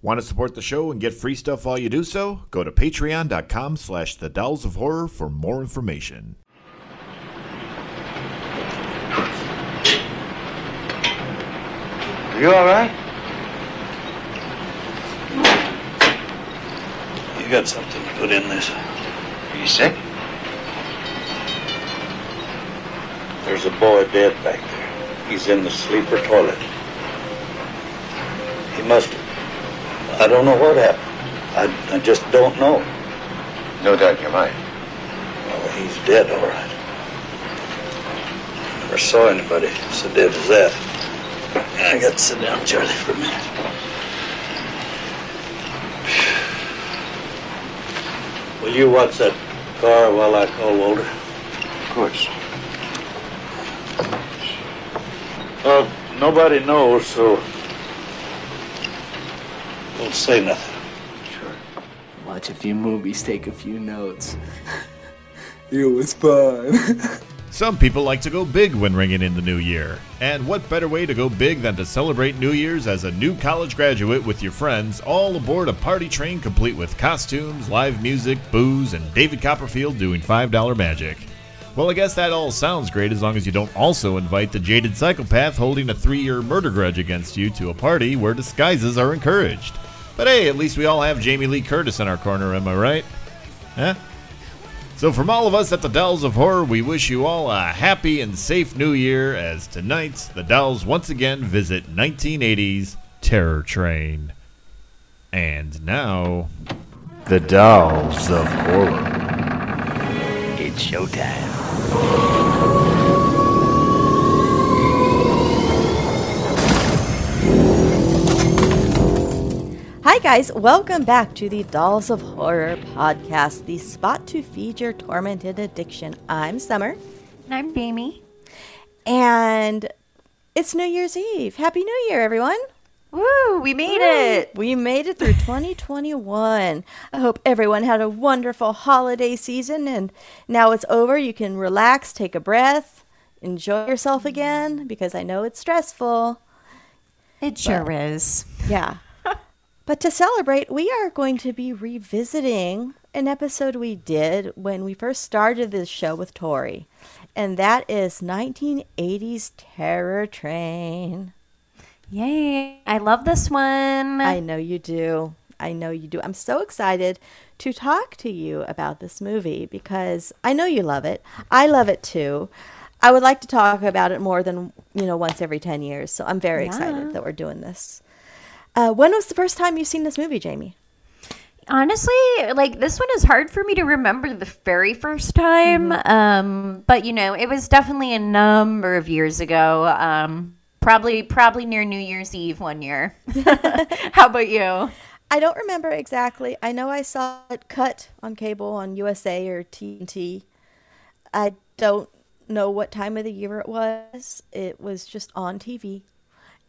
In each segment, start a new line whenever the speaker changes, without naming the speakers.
Want to support the show and get free stuff while you do so? Go to patreon.com slash the dolls of horror for more information.
Are you all right?
You got something to put in this.
Are you sick?
There's a boy dead back there. He's in the sleeper toilet. He must have. I don't know what happened. I, I just don't know.
No doubt you might.
Well, he's dead, all right. Never saw anybody so dead as that. I got to sit down, Charlie, for a minute. Will you watch that car while I call Walter?
Of course.
Well, nobody knows, so don't say nothing.
Sure.
Watch a few movies, take a few notes. it was fun.
Some people like to go big when ringing in the new year. And what better way to go big than to celebrate New Year's as a new college graduate with your friends, all aboard a party train complete with costumes, live music, booze, and David Copperfield doing $5 magic. Well, I guess that all sounds great as long as you don't also invite the jaded psychopath holding a three year murder grudge against you to a party where disguises are encouraged. But hey, at least we all have Jamie Lee Curtis in our corner, am I right? Huh? So, from all of us at the Dolls of Horror, we wish you all a happy and safe new year as tonight the Dolls once again visit 1980's Terror Train. And now,
The Dolls of Horror.
it's showtime.
Hi, guys. Welcome back to the Dolls of Horror podcast, the spot to feed your tormented addiction. I'm Summer,
And I'm Jamie.
and it's New Year's Eve. Happy New Year, everyone.
Woo, we made it.
We made it through 2021. I hope everyone had a wonderful holiday season, and now it's over. You can relax, take a breath, enjoy yourself again, because I know it's stressful.
It sure is.
Yeah. But to celebrate, we are going to be revisiting an episode we did when we first started this show with Tori. And that is 1980s Terror Train.
Yay. I love this one.
I know you do. I know you do. I'm so excited to talk to you about this movie because I know you love it. I love it too. I would like to talk about it more than, you know, once every 10 years. So I'm very
Yeah.
excited that we're doing this. Uh, when was the first time you've seen this movie, Jamie?
Honestly, like this one is hard for me to remember the very first time. Um, but you know, it was definitely a number of years ago. Um, probably probably near New Year's Eve one year. How about you?
I don't remember exactly. I know I saw it cut on cable on USA or TNT. I don't know what time of the year it was. It was just on TV.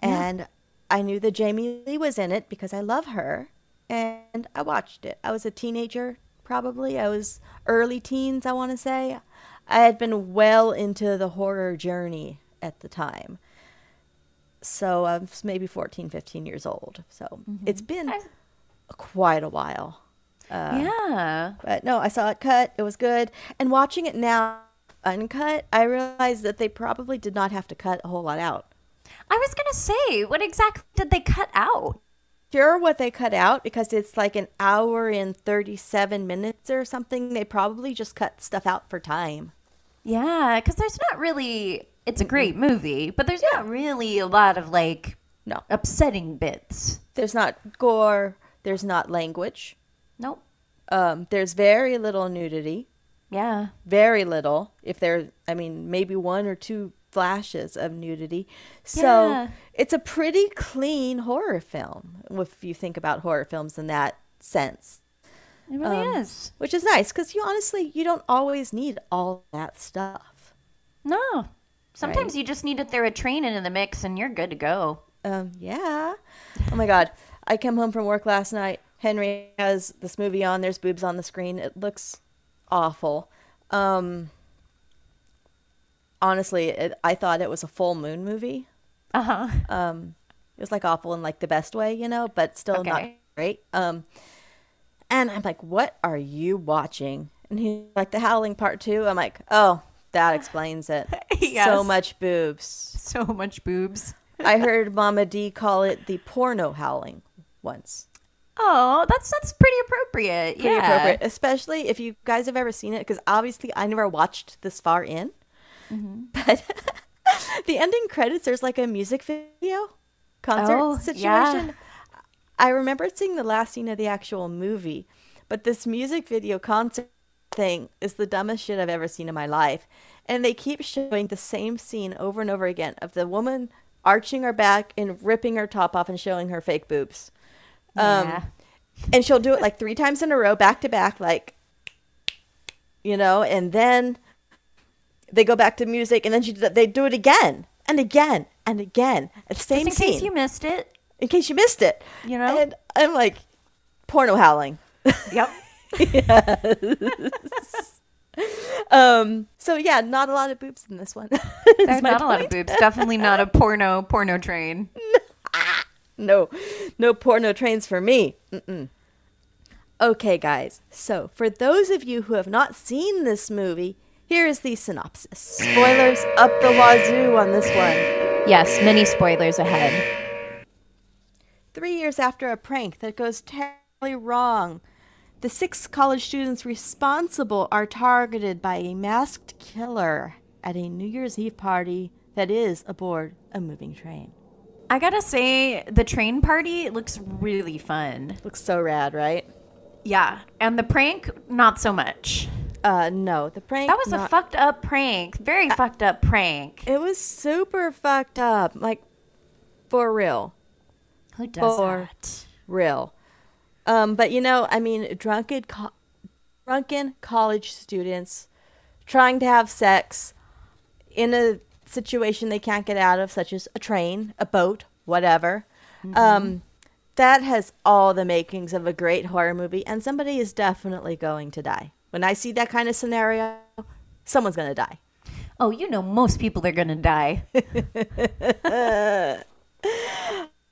And I knew that Jamie Lee was in it because I love her. And I watched it. I was a teenager, probably. I was early teens, I want to say. I had been well into the horror journey at the time. So I was maybe 14, 15 years old. So mm-hmm. it's been quite a while.
Uh, yeah.
But no, I saw it cut. It was good. And watching it now uncut, I realized that they probably did not have to cut a whole lot out.
I was gonna say, what exactly did they cut out?
Sure, what they cut out because it's like an hour and 37 minutes or something. They probably just cut stuff out for time.
Yeah, because there's not really. It's a great movie, but there's not really a lot of like
No,
upsetting bits.
there's not gore, there's not language,
Nope.
um, there's very little nudity.
Yeah.
very little if there i mean maybe one or two flashes of nudity so
Yeah.
it's a pretty clean horror film if you think about horror films in that sense
It really
Um,
is.
which is nice because you honestly you don't always need all that stuff
No. Sometimes
Right.
you just need to throw a train into the mix and you're good to go.
um yeah oh my god i came home from work last night henry has this movie on there's boobs on the screen it looks awful um honestly it, i thought it was a full moon movie
Uh huh.
um it was like awful in like the best way you know but still not great. Um, and I'm like, what are you watching? And he's like, the Howling Part Two. I'm like, oh, that explains it. So much boobs.
So much boobs.
I heard Mama D call it the porno howling once.
Oh, that's that's pretty appropriate.
Pretty
yeah.
appropriate, especially if you guys have ever seen it, because obviously I never watched this far in.
Mm-hmm.
But the ending credits, there's like a music video concert
Oh,
situation.
yeah.
I remember seeing the last scene of the actual movie, but this music video concert thing is the dumbest shit I've ever seen in my life. And they keep showing the same scene over and over again of the woman arching her back and ripping her top off and showing her fake boobs. Um,
Yeah.
and she'll do it like three times in a row, back to back, like, you know, and then they go back to music, and then she they do it again and again and again. It's the
Just
same
in
scene
case you missed it.
in case you missed it.
You know?
and I'm like, porno howling.
Yep.
Um. So yeah, not a lot of boobs in this one.
There's not a lot of boobs. Definitely not a porno porno train.
no, no porno trains for me. Mm-mm. Okay, guys. So for those of you who have not seen this movie, here is the synopsis. Spoilers up the wazoo on this one.
Yes, many spoilers ahead.
Three years after a prank that goes terribly wrong, the six college students responsible are targeted by a masked killer at a New Year's Eve party that is aboard a moving train.
I gotta say, the train party looks really fun.
Looks so rad, right?
Yeah, and the prank, not so much.
Uh, no, the prank.
That was a fucked up prank. Very fucked up prank.
It was super fucked up, like for real,
Who does
for
that?
real. Um, but you know, I mean, drunken, co- drunken college students trying to have sex in a situation they can't get out of, such as a train, a boat, whatever. Um, that has all the makings of a great horror movie, and somebody is definitely going to die. When I see that kind of scenario, someone's gonna die.
Oh, you know, most people are gonna die.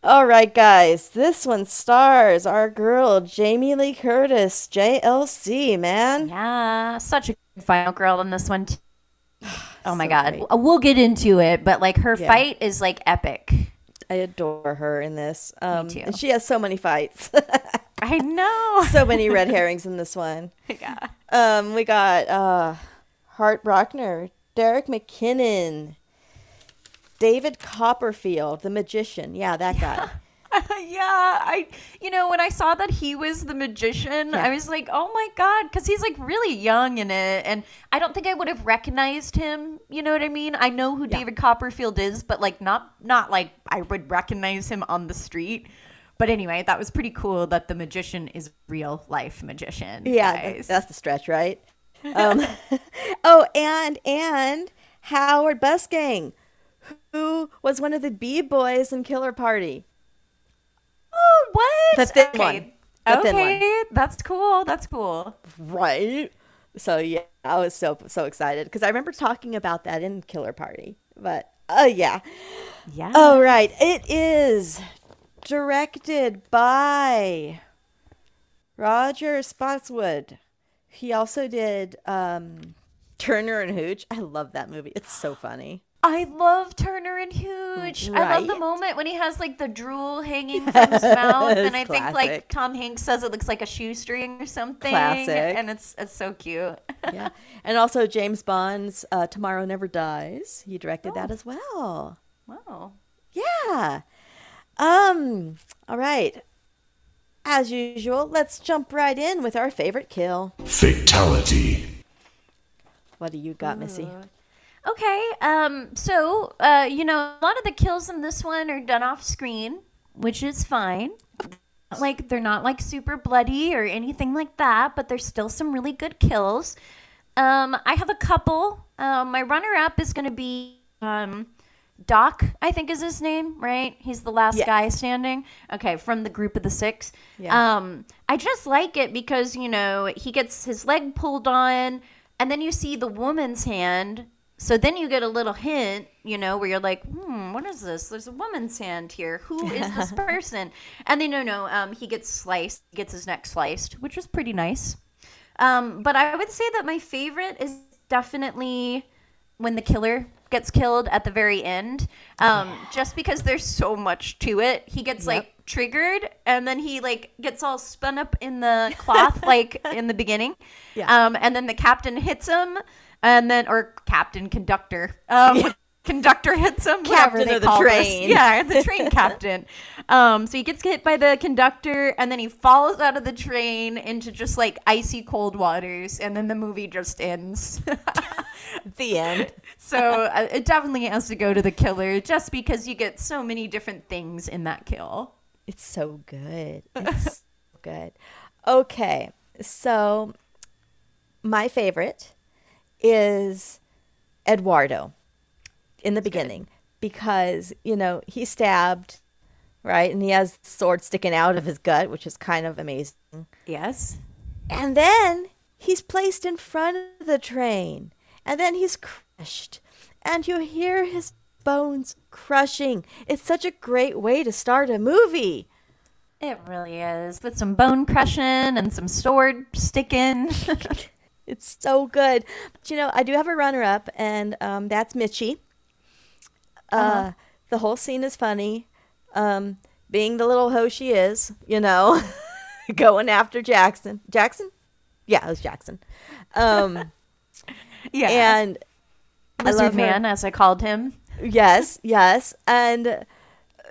All right, guys. This one stars our girl Jamie Lee Curtis, JLC, man.
yeah, such a good final girl in this one. Too. Oh my
So
god,
great.
we'll get into it, but like her
Yeah.
fight is like epic.
I adore her in this. Um,
too.
And she has so many fights,
I know.
so many red herrings in this one.
yeah.
Um, we got uh, Hart Bochner, Derek MacKinnon, David Copperfield, the magician. Yeah, that guy.
yeah, I you know when I saw that he was the magician, I was like, "Oh my god," cuz he's like really young in it and I don't think I would have recognized him, you know what I mean? I know who David Copperfield is, but like not not like I would recognize him on the street. But anyway, that was pretty cool that the magician is real life magician.
Yeah,
guys.
that's the stretch, right? Um, oh, and and Howard Busgang, who was one of the B boys in Killer Party.
Oh, what?
The thin
okay.
one. The thin one.
okay, that's cool. That's cool.
Right. So yeah, I was so so excited because I remember talking about that in Killer Party. But oh yeah.
Yeah.
Oh right, it is directed by Roger Spottiswoode. He also did um, Turner and Hooch. I love that movie. It's so funny.
I love Turner and Hooch. I love the moment when he has like the drool hanging from his mouth, and I
It's
think like. Tom Hanks says it looks like a shoestring or something.
Classic.
and it's it's so cute.
Yeah, and also James Bond's uh, Tomorrow Never Dies. He directed that as well.
wow.
Yeah. Um. All right. As usual, let's jump right in with our favorite kill.
Fatality.
What do you got, Missy?
Okay. Um. So, uh, you know, a lot of the kills in this one are done off screen, which is fine. Like they're not like super bloody or anything like that, but there's still some really good kills. Um, I have a couple. Um, my runner-up is going to be um, Doc. I think is his name, right? He's the last
Yes.
guy standing. Okay, from the group of the six.
Yeah.
Um, I just like it because you know he gets his leg pulled on, and then you see the woman's hand so then you get a little hint, you know, where you're like, hmm, what is this? There's a woman's hand here. Who is this person? And then no, no, um, he gets sliced, gets his neck sliced, which was pretty nice. Um, but I would say that my favorite is definitely when the killer gets killed at the very end. Um, just because there's so much to it. He gets like triggered and then he like gets all spun up in the cloth like in the beginning.
Yeah.
Um, and then the captain hits him and then or captain conductor. Um Conductor hits him.
Captain of the
call this.
train.
Yeah, the train captain. Um, so he gets hit by the conductor, and then he falls out of the train into just like icy cold waters, and then the movie just ends.
The end.
so uh, it definitely has to go to the killer, just because you get so many different things in that kill.
It's so good. It's so good. Okay, so my favorite is Eduardo in the beginning because you know he's stabbed, right, and he has the sword sticking out of his gut, which is kind of amazing.
Yes.
And then he's placed in front of the train, and then he's crushed, and you hear his bones crushing. It's such a great way to start a movie.
It really is. With some bone crushing and some sword sticking.
It's so good. But you know, I do have a runner up, and um, that's Mitchie. Uh, The whole scene is funny. Um, being the little hoe she is, you know, going after Jackson. Jackson? Yeah, it was Jackson. Um,
yeah.
and I
Lizard
love her.
Man, as I called him.
Yes, yes, and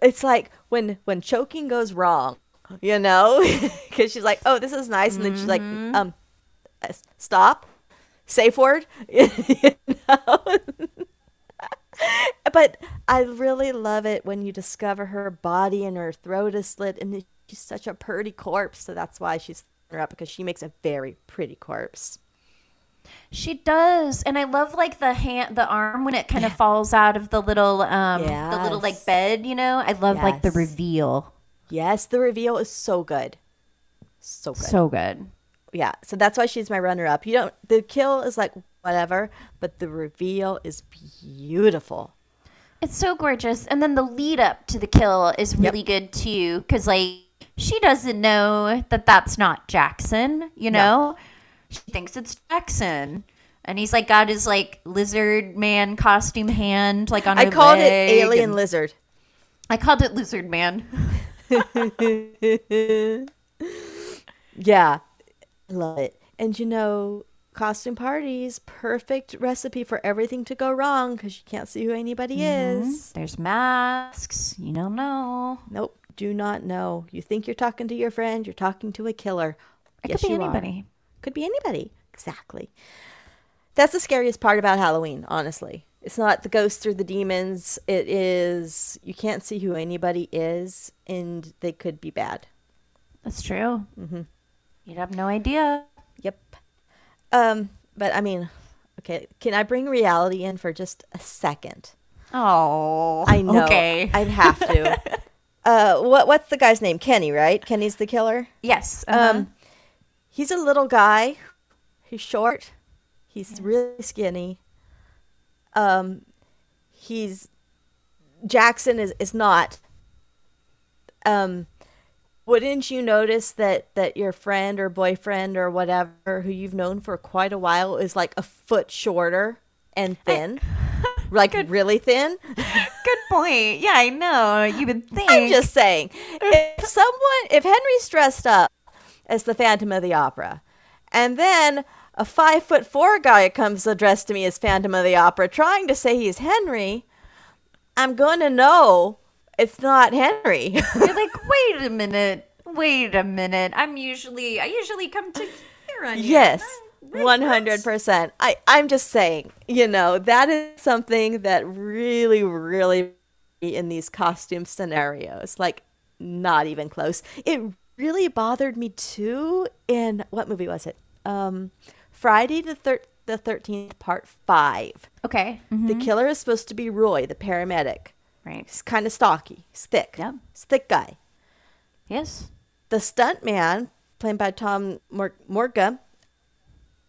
it's like when when choking goes wrong, you know, because she's like, "Oh, this is nice," and then she's like, "Um, uh, stop, safe word," you know. But I really love it when you discover her body and her throat is slit, and she's such a pretty corpse. So that's why she's her up because she makes a very pretty corpse.
She does, and I love like the hand, the arm when it kind of falls out of the little, um, the little like bed. You know, I love like the reveal.
Yes, the reveal is so good, so good.
So good.
yeah so that's why she's my runner up you don't the kill is like whatever but the reveal is beautiful
It's so gorgeous, and then the lead up to the kill is really good too, because like she doesn't know that that's not Jackson. You know, she thinks it's Jackson. And he's like got his like lizard man costume hand like on
i called it alien
and-
lizard
I called it lizard man.
yeah love it and you know costume parties perfect recipe for everything to go wrong because you can't see who anybody is
There's masks. You don't know.
nope do not know you think you're talking to your friend you're talking to a killer
It
Yes,
could be
you are.
anybody.
Could be anybody. Exactly. That's the scariest part about Halloween, honestly. It's not the ghosts or the demons. It is you can't see who anybody is, and they could be bad.
That's true. Mm-hmm. You'd have no idea.
Um, but I mean, okay. Can I bring reality in for just a second?
Oh,
I know.
Okay.
I'd have to. uh, what what's the guy's name? Kenny, right? Kenny's the killer.
yes. uh
Um, he's a little guy. He's short. He's really skinny. Um, he's Jackson is is not. Um, wouldn't you notice that that your friend or boyfriend or whatever who you've known for quite a while is like a foot shorter and thin, like really thin?
Good point. Yeah, I know. You would think.
I'm just saying, if someone, if Henry's dressed up as the Phantom of the Opera, and then a five foot four guy comes addressed to me as Phantom of the Opera, trying to say he's Henry, I'm going to know it's not Henry.
You're like, wait a minute. Wait a minute. I'm usually, I usually come to here on
yes. One hundred percent. I I'm just saying, you know, that is something that really, really in these costume scenarios, like not even close. It really bothered me too. In what movie was it? Um, Friday the thir- the thirteenth, part five.
Okay.
The killer is supposed to be Roy, the paramedic.
Right.
He's kind of stocky. He's thick.
Yep.
He's a thick guy.
Yes.
the stunt man played by Tom Mor- Morga,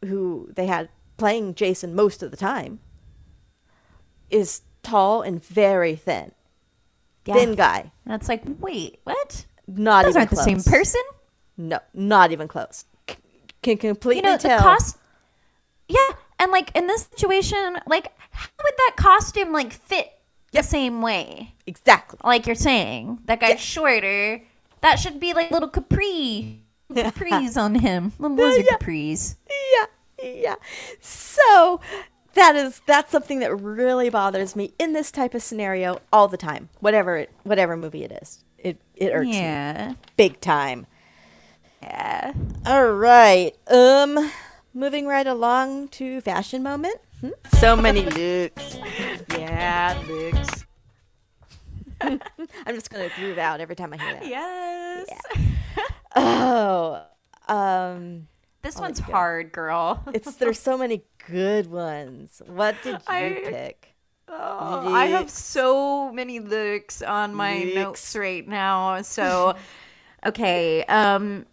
who they had playing Jason most of the time, is tall and very thin.
Yeah.
Thin guy.
And it's like, wait, what?
Not
Those
even
aren't the same person.
No, not even close. C- can completely
You know, the cost. Yeah, and like in this situation, like how would that costume like fit the same way?
exactly.
Like you're saying, that guy's
Yes.
shorter. That should be like little capri, capris on him, little lizard
Yeah.
capris.
yeah yeah so that is that's something that really bothers me in this type of scenario all the time whatever it whatever movie it is it it irks me big time
yeah.
all right um moving right along to fashion moment? So many looks
Yeah, looks.
i'm just gonna groove out every time i hear that
Yes.
oh um
This one's hard, girl.
it's there's so many good ones what did you
I-
pick
Oh, I have so many looks on my
Looks.
notes right now. So, okay, um,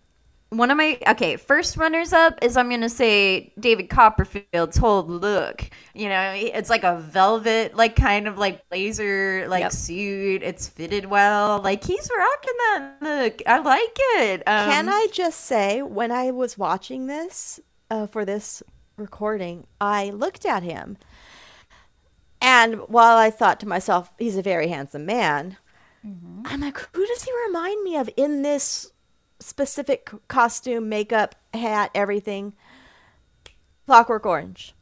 one of my okay first runners up is I'm gonna say David Copperfield's whole look. You know, it's like a velvet, like kind of like blazer, like
Yep.
suit. It's fitted well. Like he's rocking that look. I like it. Um,
Can I just say, when I was watching this uh, for this recording, I looked at him. And while I thought to myself, he's a very handsome man, I'm like, who does he remind me of in this specific costume, makeup, hat, everything? Clockwork Orange.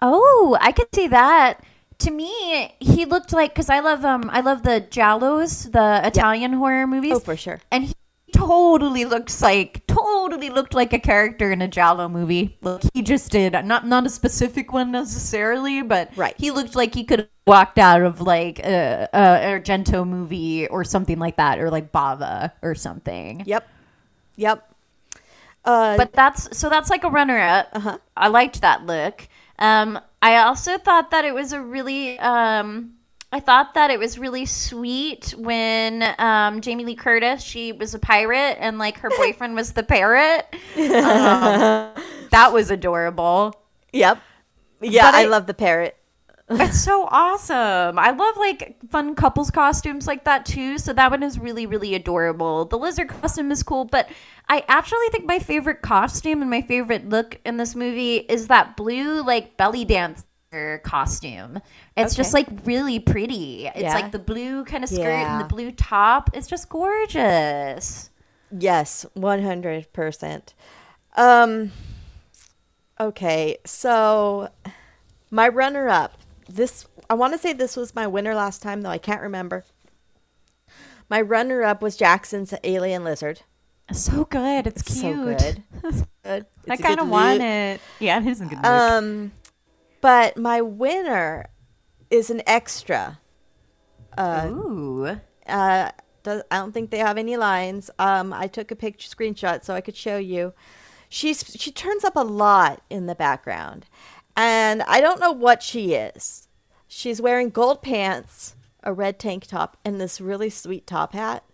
Oh, I could see that. To me, he looked like because I love um I love the Giallos, the Italian horror movies.
Oh, for sure.
and he totally looks like totally looked like a character in a Giallo movie. Look, he just did. Not not a specific one necessarily, but
Right.
he looked like he could have walked out of like a, a Argento movie or something like that, or like Bava or something.
Yep. Yep. Uh,
But that's so that's like a runner up.
Uh-huh.
I liked that look. Um, I also thought that it was a really um, I thought that it was really sweet when um, Jamie Lee Curtis she was a pirate and like her boyfriend was the parrot. Um, that was adorable.
yep. Yeah, I,
I-
love the parrot.
That's so awesome. I love like fun couples costumes like that too. So that one is really, really adorable. The lizard costume is cool, but I actually think my favorite costume and my favorite look in this movie is that blue like belly dancer costume. It's just like really pretty. It's
Yeah.
like the blue kind of skirt and the blue top. It's just gorgeous.
Yes, 100%. Um okay, so my runner up. This I want to say this was my winner last time though. I can't remember. My runner up was Jackson's Alien Lizard.
So good. It's,
It's
cute.
so good. It's good.
I kind of want it. Yeah, it is a good look.
Um but my winner is an extra.
Ooh.
uh, does, I don't think they have any lines. Um, I took a picture screenshot so I could show you. She's she turns up a lot in the background, and I don't know what she is. She's wearing gold pants, a red tank top, and this really sweet top hat.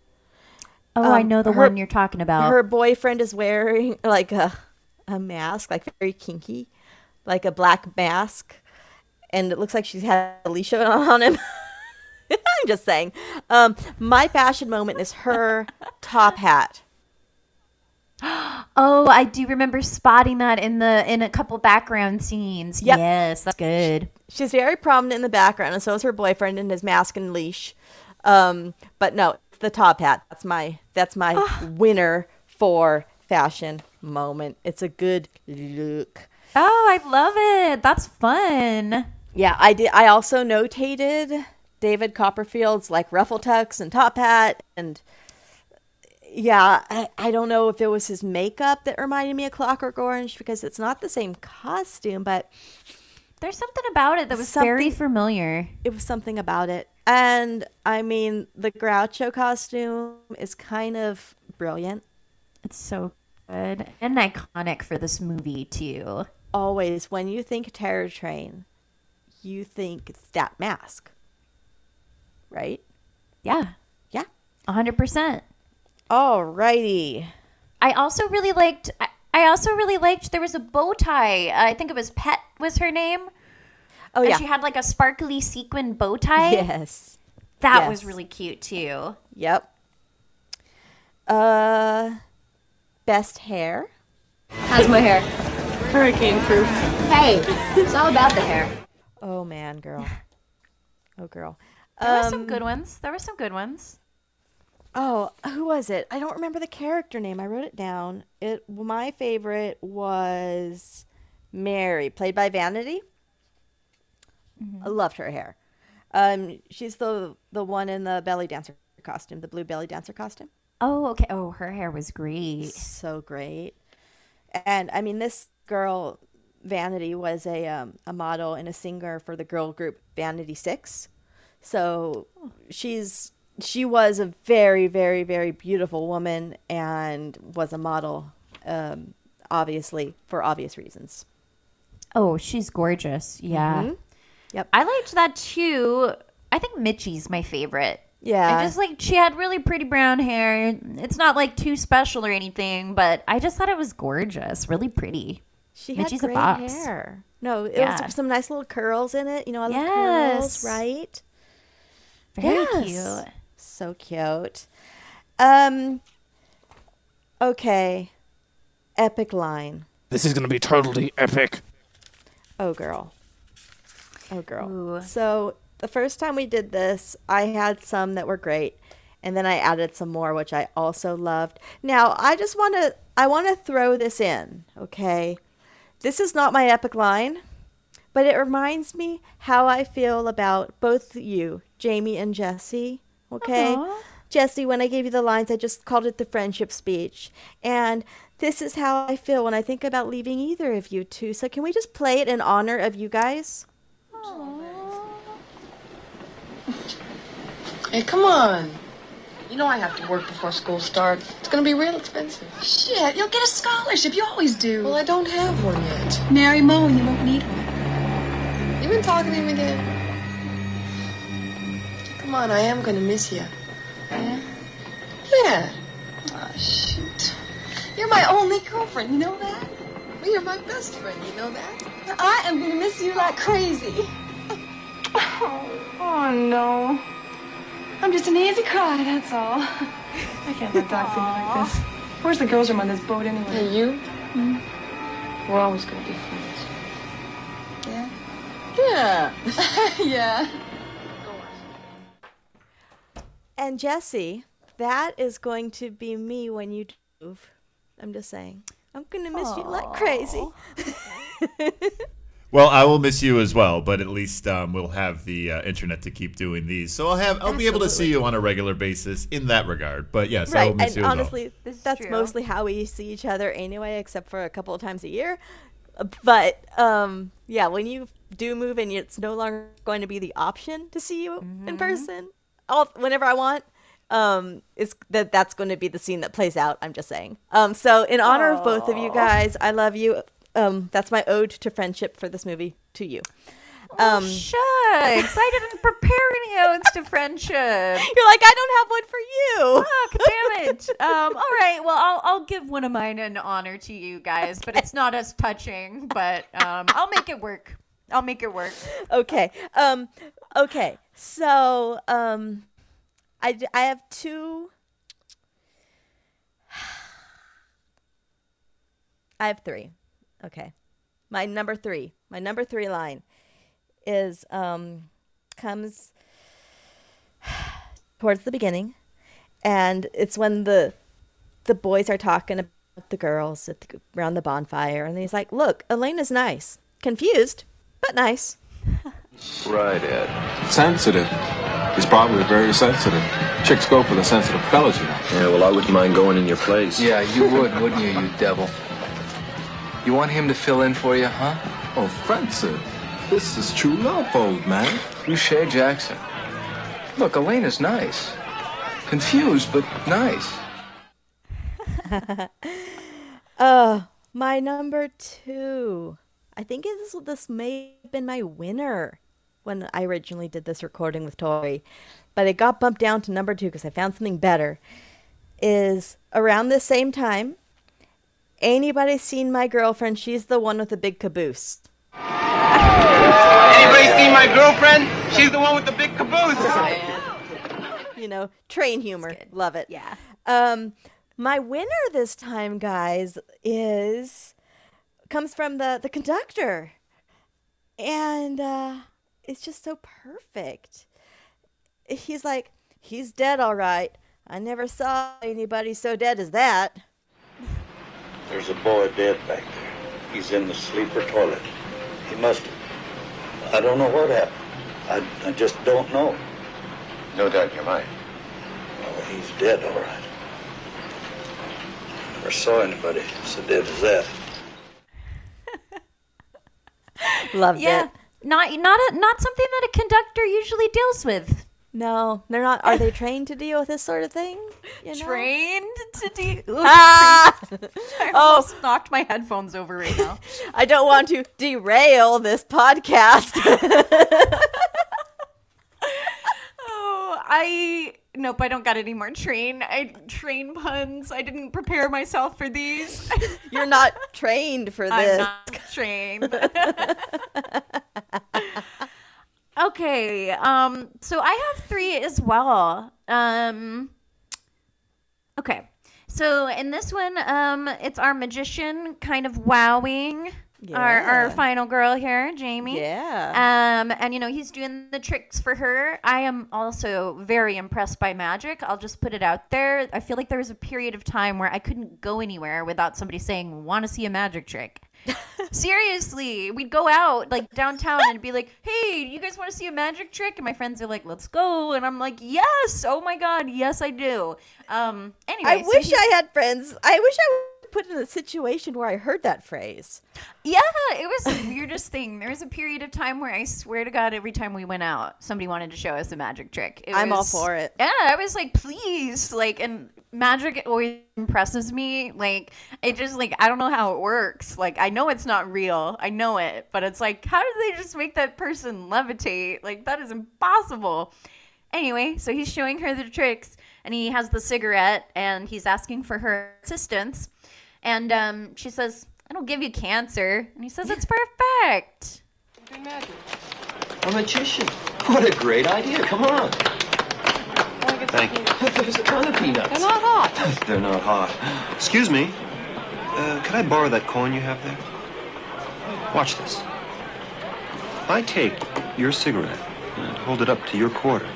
Oh, I
Um,
know the
her-
one you're talking about.
Her boyfriend is wearing like a a mask, like very kinky, like a black mask, and it looks like she's had a leash on him. I'm just saying. Um, my fashion moment is her top hat.
Oh, I do remember spotting that in the in a couple background scenes.
Yep.
Yes, that's good.
She's very prominent in the background, and so is her boyfriend in his mask and leash. Um, but no, it's the top hat. That's my that's my winner for fashion moment. It's a good look.
Oh, I love it. That's fun.
Yeah, I did. I also notated David Copperfield's like ruffle tucks and top hat, and yeah, I, I don't know if it was his makeup that reminded me of Clockwork Orange because it's not the same costume, but
There's something about it that was very familiar.
it was something about it. And I mean, the Groucho costume is kind of brilliant.
It's so good and iconic for this movie too.
Always, when you think Terror Train, you think that mask, right?
Yeah,
Yeah.
hundred percent.
Alrighty.
I also really liked. I, I also really liked. There was a bow tie. I think it was Pet was her name.
Oh,
And
yeah.
she had like a sparkly sequin bow tie.
Yes.
That was really cute too.
Yep. Uh, best hair.
How's my hair?
Hurricane proof.
Hey, it's all about the hair.
Oh man, girl. Oh girl.
There were some
Um,
good ones. There were some good ones.
Oh, who was it? I don't remember the character name. I wrote it down. It my favorite was Mary, played by Vanity. I loved her hair. Um, she's the the one in the belly dancer costume, the blue belly dancer costume.
Oh, okay. Oh, her hair was great.
So great. And I mean, this girl, Vanity, was a um, a model and a singer for the girl group Vanity Six. So she's she was a very very very beautiful woman and was a model, um, obviously for obvious reasons.
Oh, she's gorgeous. Yeah.
Mhm. Yep.
I liked that too. I think Mitchie's my favorite.
Yeah.
I just like she had really pretty brown hair. It's not like too special or anything, but I just thought it was gorgeous, really pretty.
She
Mitchie's
had
a
great
box.
hair. No, it
Yeah.
was some nice little curls in it. You know, I love
Yes.
curls, right?
Very
Yes.
cute.
So cute. Um. Okay. Epic line.
This is gonna be totally epic.
Oh girl. Oh girl.
Ooh.
So the first time we did this, I had some that were great, and then I added some more which I also loved. Now I just want to I want to throw this in. Okay. This is not my epic line, but it reminds me how I feel about both you, Jamie and Jesse. Okay.
Aw.
Jesse, when I gave you the lines, I just called it the friendship speech. And this is how I feel when I think about leaving either of you two. So can we just play it in honor of you guys?
Hey, come on. You know I have to work before school starts. It's gonna be real expensive.
Shit, you'll get a scholarship. You always do.
Well, I don't have one yet.
Marry Mo and you won't need one.
You been talking to him again? Come on, I am gonna miss you.
Yeah?
Yeah.
Oh, shoot. You're my only girlfriend, you know that?
Well, you're my best friend, you know that?
I am gonna miss you like crazy. Oh, no. I'm just an easy cry, that's all. I can't let Doc see me like this. Where's the girls' room on this boat anyway?
Hey, you? Hmm? We're always gonna be friends.
Yeah?
Yeah.
yeah.
And Jesse, that is going to be me when you move. I'm just saying. I'm going to miss you like crazy.
Well, I will miss you as well, but at least um, we'll have the uh, internet to keep doing these, so I'll have I'll be able to see you on a regular basis in that regard. But yes, I will
right.
miss
And
you as well.
honestly,
This is
that's
true.
mostly how we see each other anyway, except for a couple of times a year. But um, yeah, when you do move and it's no longer going to be the option to see you in person, all whenever I want, um, it's that that's going to be the scene that plays out. I'm just saying. Um, so in honor of both of you guys, I love you. Um, that's my ode to friendship for this movie to you. Um,
Shucks! I didn't prepare any odes to friendship.
you're like I don't have one for you.
Fuck, damn it. Um, all right, well, I'll, I'll give one of mine in honor to you guys, but it's not as touching, but um, I'll make it work. I'll make it work.
okay. Um okay. So, um I I have two I have 3. Okay. My number 3. My number 3 line is um comes towards the beginning and it's when the the boys are talking about the girls at the, around the bonfire and he's like, "Look, Alana's nice. Confused, but nice."
Right, Ed.
Sensitive. He's probably very sensitive. Chicks go for the sensitive fellas, you know.
Yeah, well, I wouldn't mind going in your place.
Yeah, you would, wouldn't you, you devil? You want him to fill in for you, huh?
Offensive. This is true love, old man.
Touche, Jackson. Look, Alana's nice. Confused, but nice.
Uh, my number two. I think this this may have been my winner when I originally did this recording with Tori, but it got bumped down to number two because I found something better. Is around the same time. Anybody seen my girlfriend? She's the one with the big caboose.
Anybody see my girlfriend? She's the one with the big caboose.
you know, train humor. Love it.
Yeah.
Um, my winner this time, guys, is comes from the the conductor, and uh, it's just so perfect. He's like, he's dead, all right. I never saw anybody so dead as that.
There's a boy dead back there. He's in the sleeper toilet. He must have. I don't know what happened. I, I just don't know.
No doubt in your mind.
Oh, he's dead, all right. Never saw anybody so dead as that.
Loved
Yeah.
it.
Not not a, not something that a conductor usually deals with.
No, they're not. Are they trained to deal with this sort of thing? You know?
Trained to deal.
Ah!
I
Oh.
almost knocked my headphones over right now.
I don't want to derail this podcast.
Oh, I nope. I don't got any more train. I train puns. I didn't prepare myself for these.
You're not trained for this.
I'm not trained. Okay. Um. So I have three as well. Um. Okay. So in this one, um, it's our magician kind of wowing our our final girl here, Jamie.
Yeah.
Um, and you know he's doing the tricks for her. I am also very impressed by magic. I'll just put it out there. I feel like there was a period of time where I couldn't go anywhere without somebody saying, "Want to see a magic trick?" Seriously, we'd go out like downtown and be like, "Hey, you guys want to see a magic trick?" And my friends are like, "Let's go!" And I'm like, "Yes! Oh my god, yes, I do." Um, anyway,
I
so
wish
he's-
I had friends. I wish I put in a situation where I heard that phrase.
Yeah, it was the weirdest thing. There was a period of time where I swear to God, every time we went out, somebody wanted to show us a magic trick. It
I'm all for it.
Yeah, I was like, please, like, and magic always impresses me. Like, it just like I don't know how it works. Like, I know it's not real. I know it, but it's like, how do they just make that person levitate? Like, that is impossible. Anyway, so he's showing her the tricks, and he has the cigarette, and he's asking for her assistance. And um, she says, It'll give you cancer. And he says, It's perfect.
A magician. What a great idea. Come on. Thank you. There's a ton of peanuts.
They're not hot.
They're not hot. Excuse me. Uh, could I borrow that coin you have there? Watch this. I take your cigarette and hold it up to your quarter,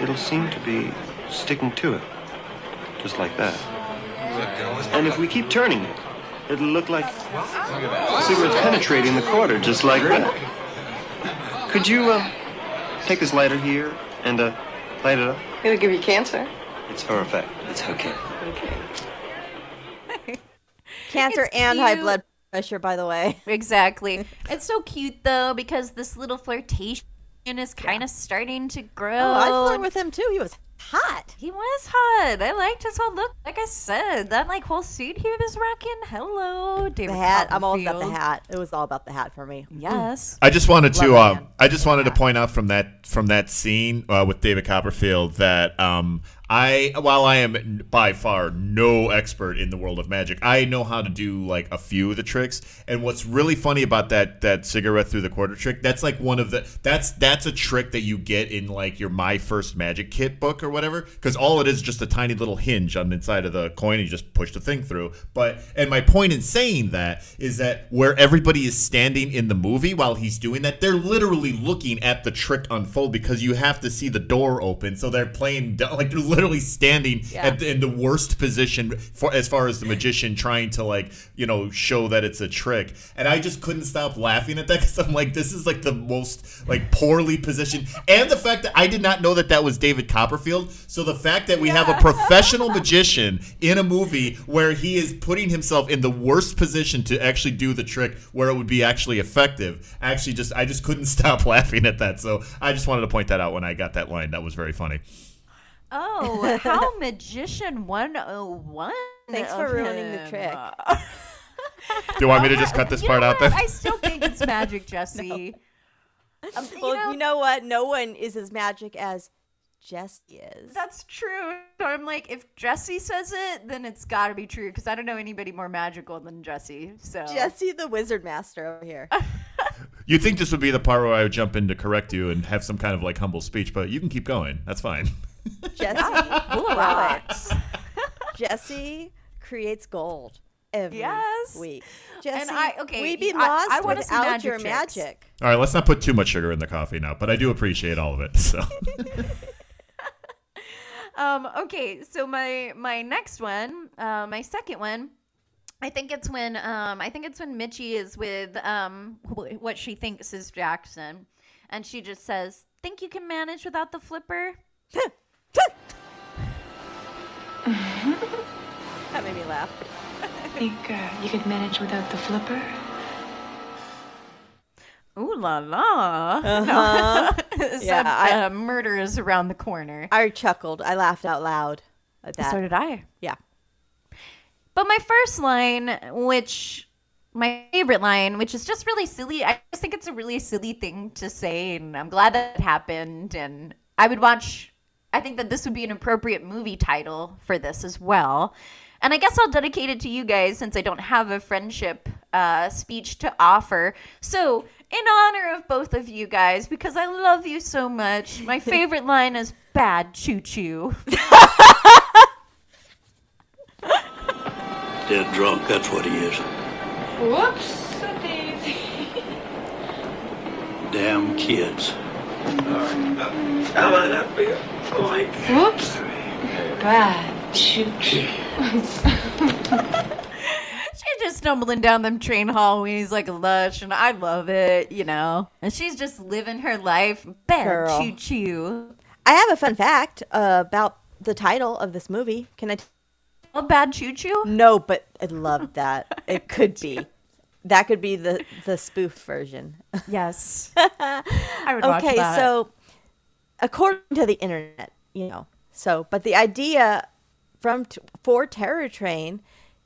it'll seem to be sticking to it. Just like that. And if we keep turning it, it'll look like the cigarette's penetrating the quarter, just like that. Could you, uh, take this lighter here and, uh, light it up?
It'll give you cancer.
It's for effect. It's okay. Okay.
cancer
It's
and high blood pressure, by the way.
Exactly. it's so cute, though, because this little flirtation is kind of starting to grow.
Oh, I flirted with him too. He was hot.
He was hot. I liked his whole look. Like I said, that like whole suit he was rocking. Hello, David.
The hat. I'm all about the hat. It was all about the hat for me.
Yes.
I just wanted to.
Love it,
Um, I just wanted to point out from that from that scene uh, with David Copperfield that um, I, while I am by far no expert in the world of magic, I know how to do like a few of the tricks. And what's really funny about that that cigarette through the quarter trick, that's like one of the that's that's a trick that you get in like your My First Magic Kit book or whatever, because all it is is just a tiny little hinge on the inside of the coin. And you just push the thing through. But and my point in saying that is that where everybody is standing in the movie while he's doing that, they're literally looking at the trick unfold because you have to see the door open. So they're playing like they're literally standing
Yeah.
at the, in the worst position for as far as the magician trying to like you know show that it's a trick. And I just couldn't stop laughing at that because I'm like, this is like the most like poorly positioned, and the fact that I did not know that that was David Copperfield. So the fact that we have a professional magician in a movie where he is putting himself in the worst position to actually do the trick where it would be actually effective. Actually, just I just couldn't stop laughing at that. So I just wanted to point that out when I got that line. That was very funny.
Oh, how magician 101.
Thanks for ruining the trick.
Do you want me to just cut this
You
part out then?
I still think it's magic, Jesse. Um, you
well,
know-
you know what? No one is as magic as Jesse is.
That's true. So I'm like, if Jesse says it, then it's got to be true because I don't know anybody more magical than Jesse. So
Jesse the Wizard Master over here.
You'd think this would be the part where I would jump in to correct you and have some kind of like humble speech, but you can keep going. That's fine.
Jesse
We'll allow it.
Jesse creates gold every
Yes.
week. Jesse,
I- okay,
we'd be
I-
lost
I wanna see
without
magic
your
tricks.
magic.
All right, let's not put too much sugar in the coffee now, but I do appreciate all of it. So
Um, okay, so my my next one, uh, my second one, I think it's when um, I think it's when Mitchie is with um, wh- what she thinks is Jackson, and she just says, "Think you can manage without the flipper?"
That made me laugh.
Think uh, you could manage without the flipper?
Ooh la la!
Uh-huh.
Some,
Yeah, I-
uh, murder is around the corner.
I chuckled. I laughed out loud at that.
So did I.
Yeah.
But my first line, which my favorite line, which is just really silly, I just think it's a really silly thing to say, and I'm glad that it happened. And I would watch, I think that this would be an appropriate movie title for this as well. And I guess I'll dedicate it to you guys since I don't have a friendship uh, speech to offer. So, in honor of both of you guys, because I love you so much, my favorite line is bad choo choo.
Dead drunk, that's what he is.
Whoops, daisy.
Damn kids.
How about that beer? Like,
Whoops. Bad choo choo.
She's just stumbling down them train hallways like lush, and I love it, you know. And she's just living her life. Bad
Girl.
choo choo.
I have a fun fact uh, about the title of this movie. Can I? T-
A bad choo choo?
no, but I love that. it could be. That could be the the spoof version.
Yes. I would watch
okay, so according to the internet, you know, so but the idea from t- for Terror Train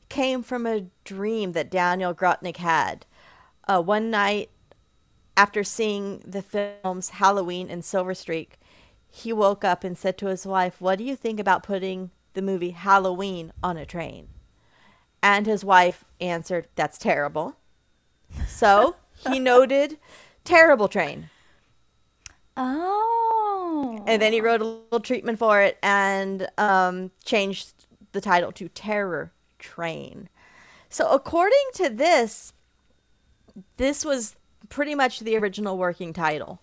came from a dream that Daniel Grodnik had. Uh, one night after seeing the films Halloween and Silver Streak, he woke up and said to his wife, "What do you think about putting the movie Halloween on a train?" And his wife answered, "That's terrible." So he noted "Terrible Train."
Oh.
And then he wrote a little treatment for it and um, changed the title to Terror Train. So, according to this, this was pretty much the original working title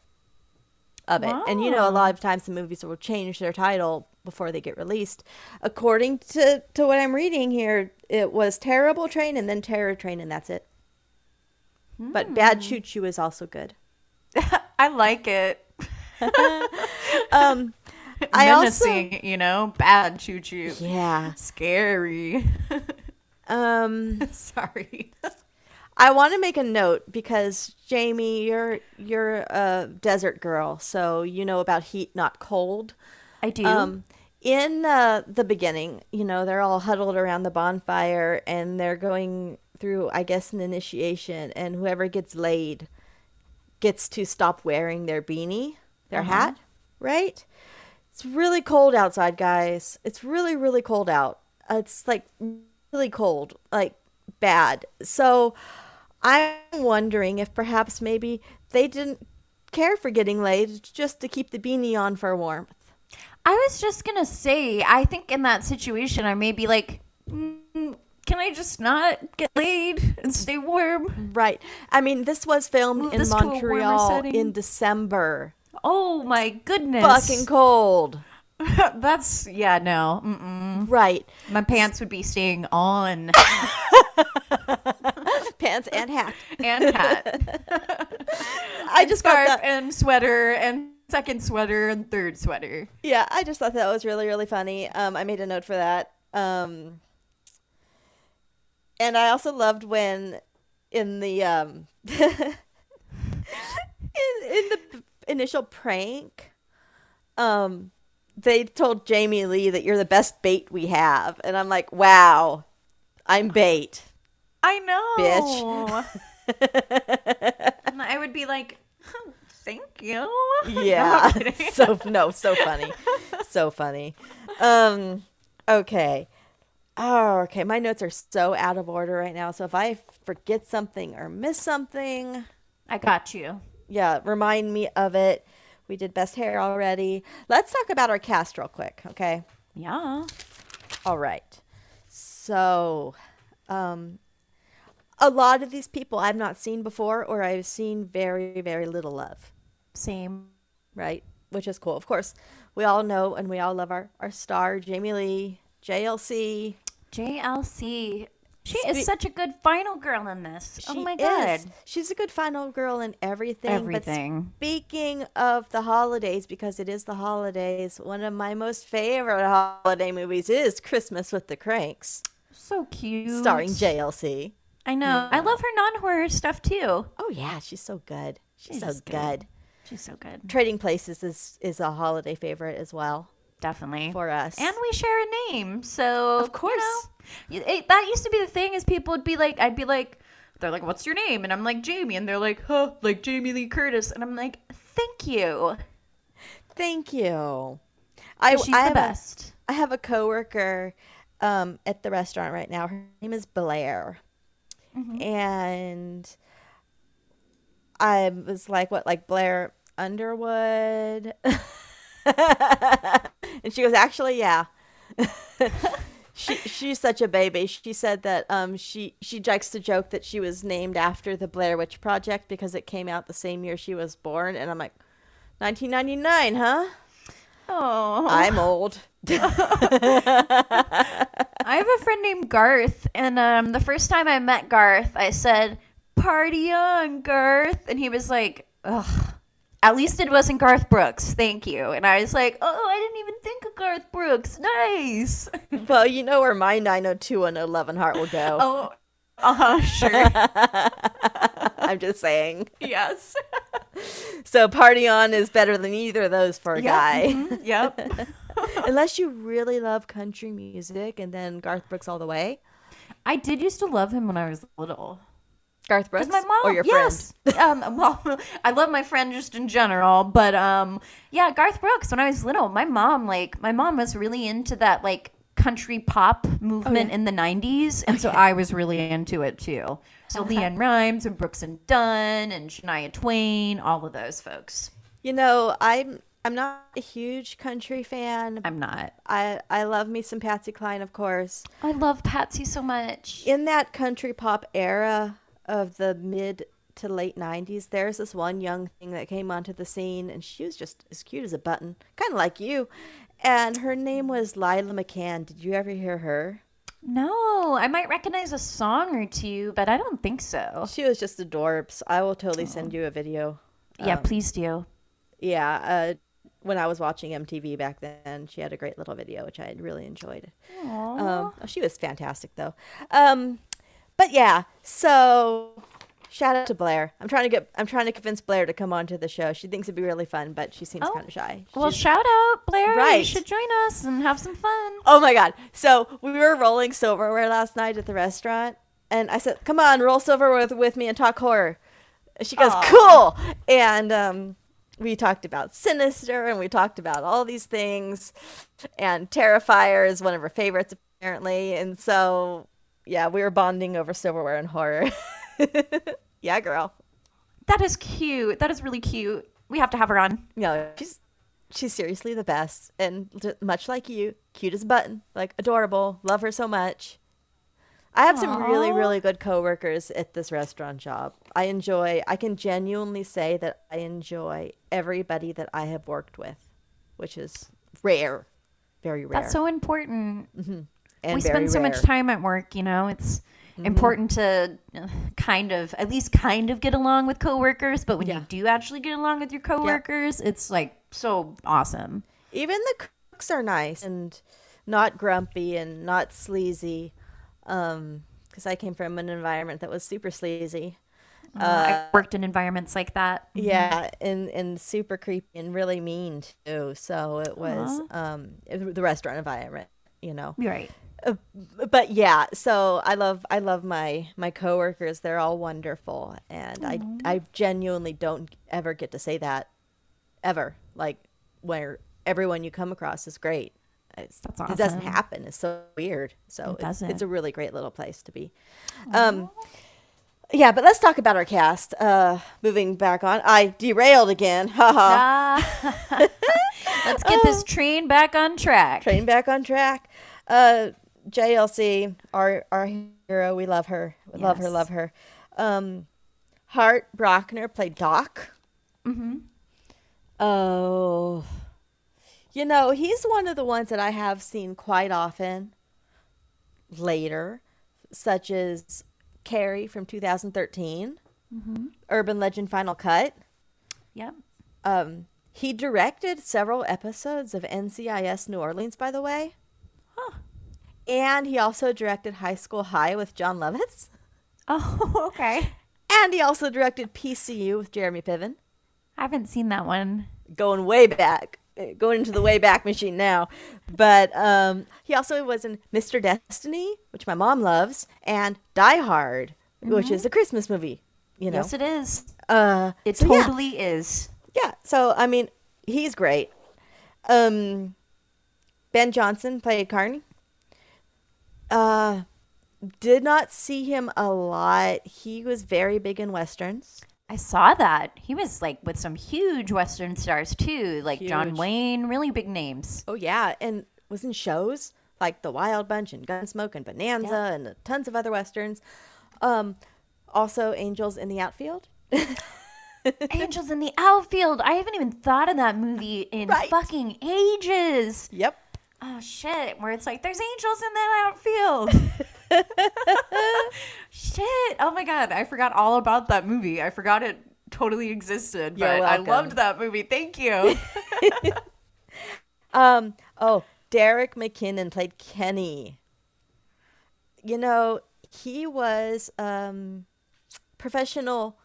of it. And you know, a lot of times the movies will change their title before they get released. According to, to what I'm reading here, it was Terrible Train and then Terror Train, and that's it. But Bad Choo Choo is also good.
I like it.
Um, I also
Menacing, you know, bad choo choo.
Yeah.
Scary.
Um,
Sorry.
I want to make a note because Jamie, you're you're a desert girl, so you know about heat, not cold.
I do.
Um, in uh, the beginning, you know, they're all huddled around the bonfire and they're going through, I guess, an initiation, and whoever gets laid gets to stop wearing their beanie, their
Uh-huh.
hat, right? It's really cold outside, guys. It's really, really cold out. Uh, It's like really cold, like bad. So I'm wondering if perhaps maybe they didn't care for getting laid just to keep the beanie on for warmth.
I was just gonna say, I think in that situation, I may be like, mm, can I just not get laid and stay warm?
Right. I mean, this was filmed
Move
in
this to a warmer
Montreal in December.
Oh my goodness!
Fucking cold.
That's yeah, no. Mm-mm.
Right.
My pants would be staying on
Pants and hat.
and hat.
I just
scarf
that.
and sweater and second sweater and third sweater.
Yeah, I just thought that was really, really funny. Um, I made a note for that. Um, and I also loved when in the um, in in the initial prank, um, they told Jamie Lee that you're the best bait we have, and I'm like, wow, I'm bait.
I know,
Bitch.
and I would be like, "Thank you."
Yeah.
No,
so no, so funny. so funny. Um okay. Oh, okay. My notes are so out of order right now. So if I forget something or miss something,
I got you.
Yeah, remind me of it. We did best hair already. Let's talk about our cast real quick, okay?
Yeah.
All right. So, um, a lot of these people I've not seen before, or I've seen very, very little of.
Same.
Right? Which is cool. Of course, we all know and we all love our, our star, Jamie Lee, JLC.
JLC. She
Spe-
is such a good final girl in this. oh my god.
is. She's a good final girl in everything.
Everything.
But speaking of the holidays, because it is the holidays, one of my most favorite holiday movies is Christmas with the Cranks,
So cute.
starring JLC.
I know. I love her non-horror stuff too.
Oh yeah, she's so good. She's
She
so good.
good. She's so good.
Trading Places is is a holiday favorite as well
Definitely.
for us.
And we share a name, so
Of course.
you know, it- that used to be the thing. Is people would be like, I'd be like, they're like, "What's your name?" And I'm like, Jamie, and they're like, "Huh, like Jamie Lee Curtis," and I'm like, "Thank you."
Thank you. I,
She's
I
the
have
best.
A, I have a coworker um, at the restaurant right now. Her name is Blair,
Mm-hmm.
and I was like, "What, like Blair Underwood?" and she goes, "Actually, yeah." she she's such a baby. She said that um she she likes to joke that she was named after the Blair Witch Project because it came out the same year she was born, and I'm like, 1999, huh?
Oh,
I'm old.
I have a friend named Garth, and um, the first time I met Garth, I said, "Party on, Garth," and he was like, "Ugh." At least it wasn't Garth Brooks. Thank you. And I was like, "Oh, I didn't even think of Garth Brooks. Nice."
well, you know where my 9021011 heart will go.
oh, uh huh. Sure.
I'm just saying.
yes.
So party on is better than either of those for a
Yep,
guy.
mhm, Yep.
Unless you really love country music and then Garth Brooks all the way.
I did used to love him when I was little.
Garth Brooks
my mom,
or your
yes. um, well, I love my friend just in general, but um, yeah, Garth Brooks. When I was little, my mom like my mom was really into that like country pop movement
yeah.
in the '90s, and so I was really into it too. So LeAnn Rimes and Brooks and Dunn and Shania Twain, all of those folks.
You know, I'm I'm not a huge country fan.
I'm not.
I I love me some Patsy Cline, of course.
I love Patsy so much.
In that country pop era of the mid to late 90s, there's this one young thing that came onto the scene, and she was just as cute as a button, kind of like you. And her name was Lila McCann. Did you ever hear her?
No, I might recognize a song or two, but I don't think so.
She was just adorbs. I will totally send you a video.
Yeah,
Um,
please do.
Yeah, uh, when I was watching MTV back then, she had a great little video, which I had really enjoyed. Um, oh, she was fantastic, though. Um, but yeah, so shout out to Blair. I'm trying to get, I'm trying to convince Blair to come onto the show. She thinks it'd be really fun, but she seems
Oh,
kind of shy.
Well, shout out, Blair. You
Right.
should join us and have some fun.
Oh my god! So we were rolling silverware last night at the restaurant, and I said, "Come on, roll silverware with, with me and talk horror." And she goes, "Cool!" And um, we talked about Sinister, and we talked about all these things, and Terrifier is one of her favorites apparently, and so yeah, we were bonding over silverware and horror. yeah, girl.
That is cute. That is really cute. We have to have her on.
No, she's she's seriously the best, and much like you, cute as a button, like adorable. Love her so much. I have some really, really good coworkers at this restaurant job. I enjoy. I can genuinely say that I enjoy everybody that I have worked with, which is rare, very rare.
That's so important.
and
we spend so much time at work, you know. It's important to uh, kind of, at least kind of get along with coworkers. But when you do actually get along with your coworkers, it's like so awesome.
Even the cooks are nice and not grumpy and not sleazy. Um, because I came from an environment that was super sleazy.
Uh, I worked in environments like that. Mhm.
Yeah, and and super creepy and really mean too. So it was um it- the restaurant environment, you know.
Right.
Uh, but yeah, so I love I love my my coworkers. They're all wonderful, and I I genuinely don't ever get to say that ever. Like where everyone you come across is great. It's,
That's
It doesn't happen. It's so weird. So
It
it's, it's a really great little place to be. Um, Yeah, but let's talk about our cast. Uh, moving back on, I derailed again. Haha.
Ah. Let's get this train back on track.
Train back on track. Uh, JLC, our our hero, we love her, we love her, love her. Um, Hart Bochner played Doc.
Mm-hmm.
Oh, you know he's one of the ones that I have seen quite often. Later, such as Carrie from 2013,
mm-hmm.
Urban Legend Final Cut.
Yep.
Um, he directed several episodes of NCIS New Orleans, by the way. And he also directed High School High with Jon Lovitz.
Oh, okay.
And he also directed PCU with Jeremy Piven.
I haven't seen that one.
Going way back, uh, going into the way back machine now. But um, he also was in Mr. Destiny, which my mom loves, and Die Hard, which
Mhm.
is a Christmas movie. You know,
Yes, it is.
Uh,
It
so yeah.
totally is.
Yeah. So I mean, he's great. Um, Ben Johnson played Carney. Uh, did not see him a lot. He was very big in westerns.
I saw that. He was like with some huge Western stars too, like John Wayne, really big names.
Oh yeah, and was in shows like The Wild Bunch and Gunsmoke and Bonanza
Yeah.
and tons of other westerns. Um, also Angels in the Outfield.
Angels in the Outfield. I haven't even thought of that movie in fucking ages.
Yep.
Oh shit, where it's like there's angels in that outfield. shit. Oh my god, I forgot all about that movie. I forgot it totally existed, but I loved that movie. Thank you.
Um, oh, Derek MacKinnon played Kenny. You know, he was um professional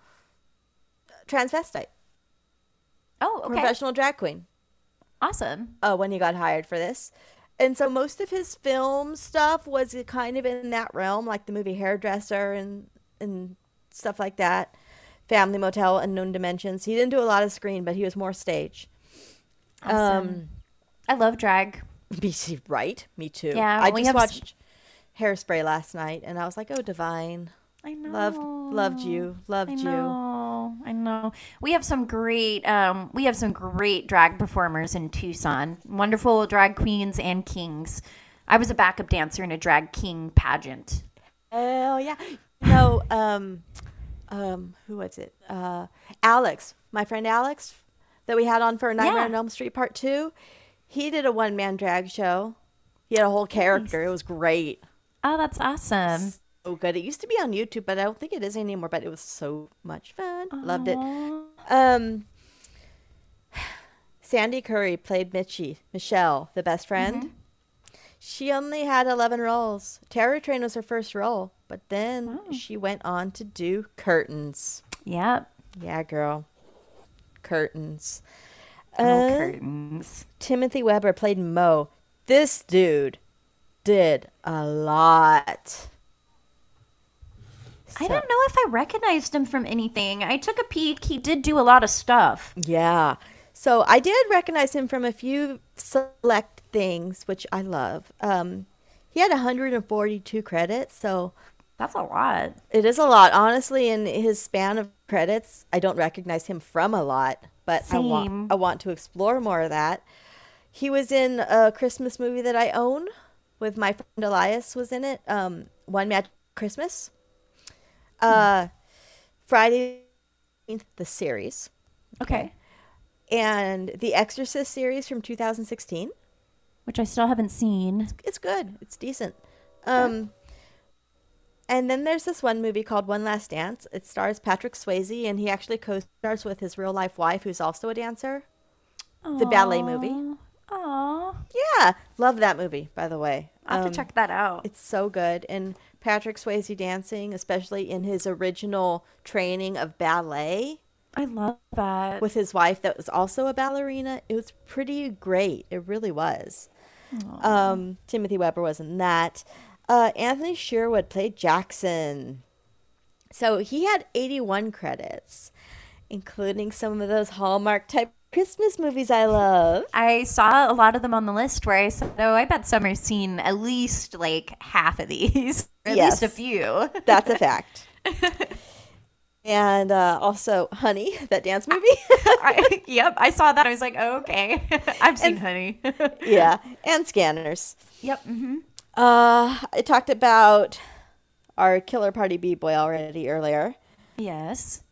transvestite.
Oh, okay.
Professional drag queen.
Awesome.
Uh, when he got hired for this. And so most of his film stuff was kind of in that realm, like the movie Hairdresser and and stuff like that. Family Motel, Unknown Dimensions. He didn't do a lot of screen, but he was more stage. Um,
I love drag.
BC, right? Me too.
Yeah,
I just
s-
watched Hairspray last night, and I was like, "Oh, divine."
I know.
Loved, loved you, loved you.
Know, I know. We have some great, um, we have some great drag performers in Tucson. Wonderful drag queens and kings. I was a backup dancer in a drag king pageant.
Oh yeah! No, um, um, who was it? Uh, Alex, my friend Alex, that we had on for Nightmare
Yeah.
on Elm Street Part Two. He did a one man drag show. He had a whole character. It was great.
Oh, that's awesome.
So good. It used to be on YouTube, but I don't think it is anymore. But it was so much fun. Loved it. Um, Sandee Currie played Mitchie, Michelle, the best friend. She only had 11 roles. Terror Train was her first role, but then she went on to do Curtains.
Yep.
Yeah, girl. Curtains.
Oh,
Uh,
curtains.
Timothy Webber played Mo. This dude did a lot.
I don't know if I recognized him from anything. I took a peek. He did do a lot of stuff.
Yeah. So I did recognize him from a few select things, which I love. Um, he had 142 credits, so
That's a lot.
it is a lot. Honestly, in his span of credits, I don't recognize him from a lot, but I
Same.
want I want to explore more of that. He was in a Christmas movie that I own with my friend Elias was in it. Um, One Magic Christmas. Uh, Friday, the series.
Okay.
And the Exorcist series from 2016.
Which I still haven't seen.
It's good. It's decent. Um, and then there's this one movie called One Last Dance. It stars Patrick Swayze, and he actually co-stars with his real life wife, who's also a dancer. The ballet movie.
Aww.
Yeah, love that movie. By the way,
I'll have
Um,
to check that out.
It's so good, and Patrick Swayze dancing, especially in his original training of ballet.
I love that.
With his wife, that was also a ballerina. It was pretty great. It really was. Um, Timothy Webber was in that. Uh, Anthony Sherwood played Jackson. So he had 81 credits, including some of those Hallmark type Christmas movies I love.
I saw a lot of them on the list where I said, oh, I bet Summer's seen at least like half of these, or at
Yes.
least a few.
That's a fact. and uh, also Honey, that dance movie.
I, yep, I saw that. I was like, oh, okay, I've seen Honey.
yeah, and Scanners.
Yep. Mm-hmm.
Uh, I talked about our Killer Party B boy already earlier.
Yes.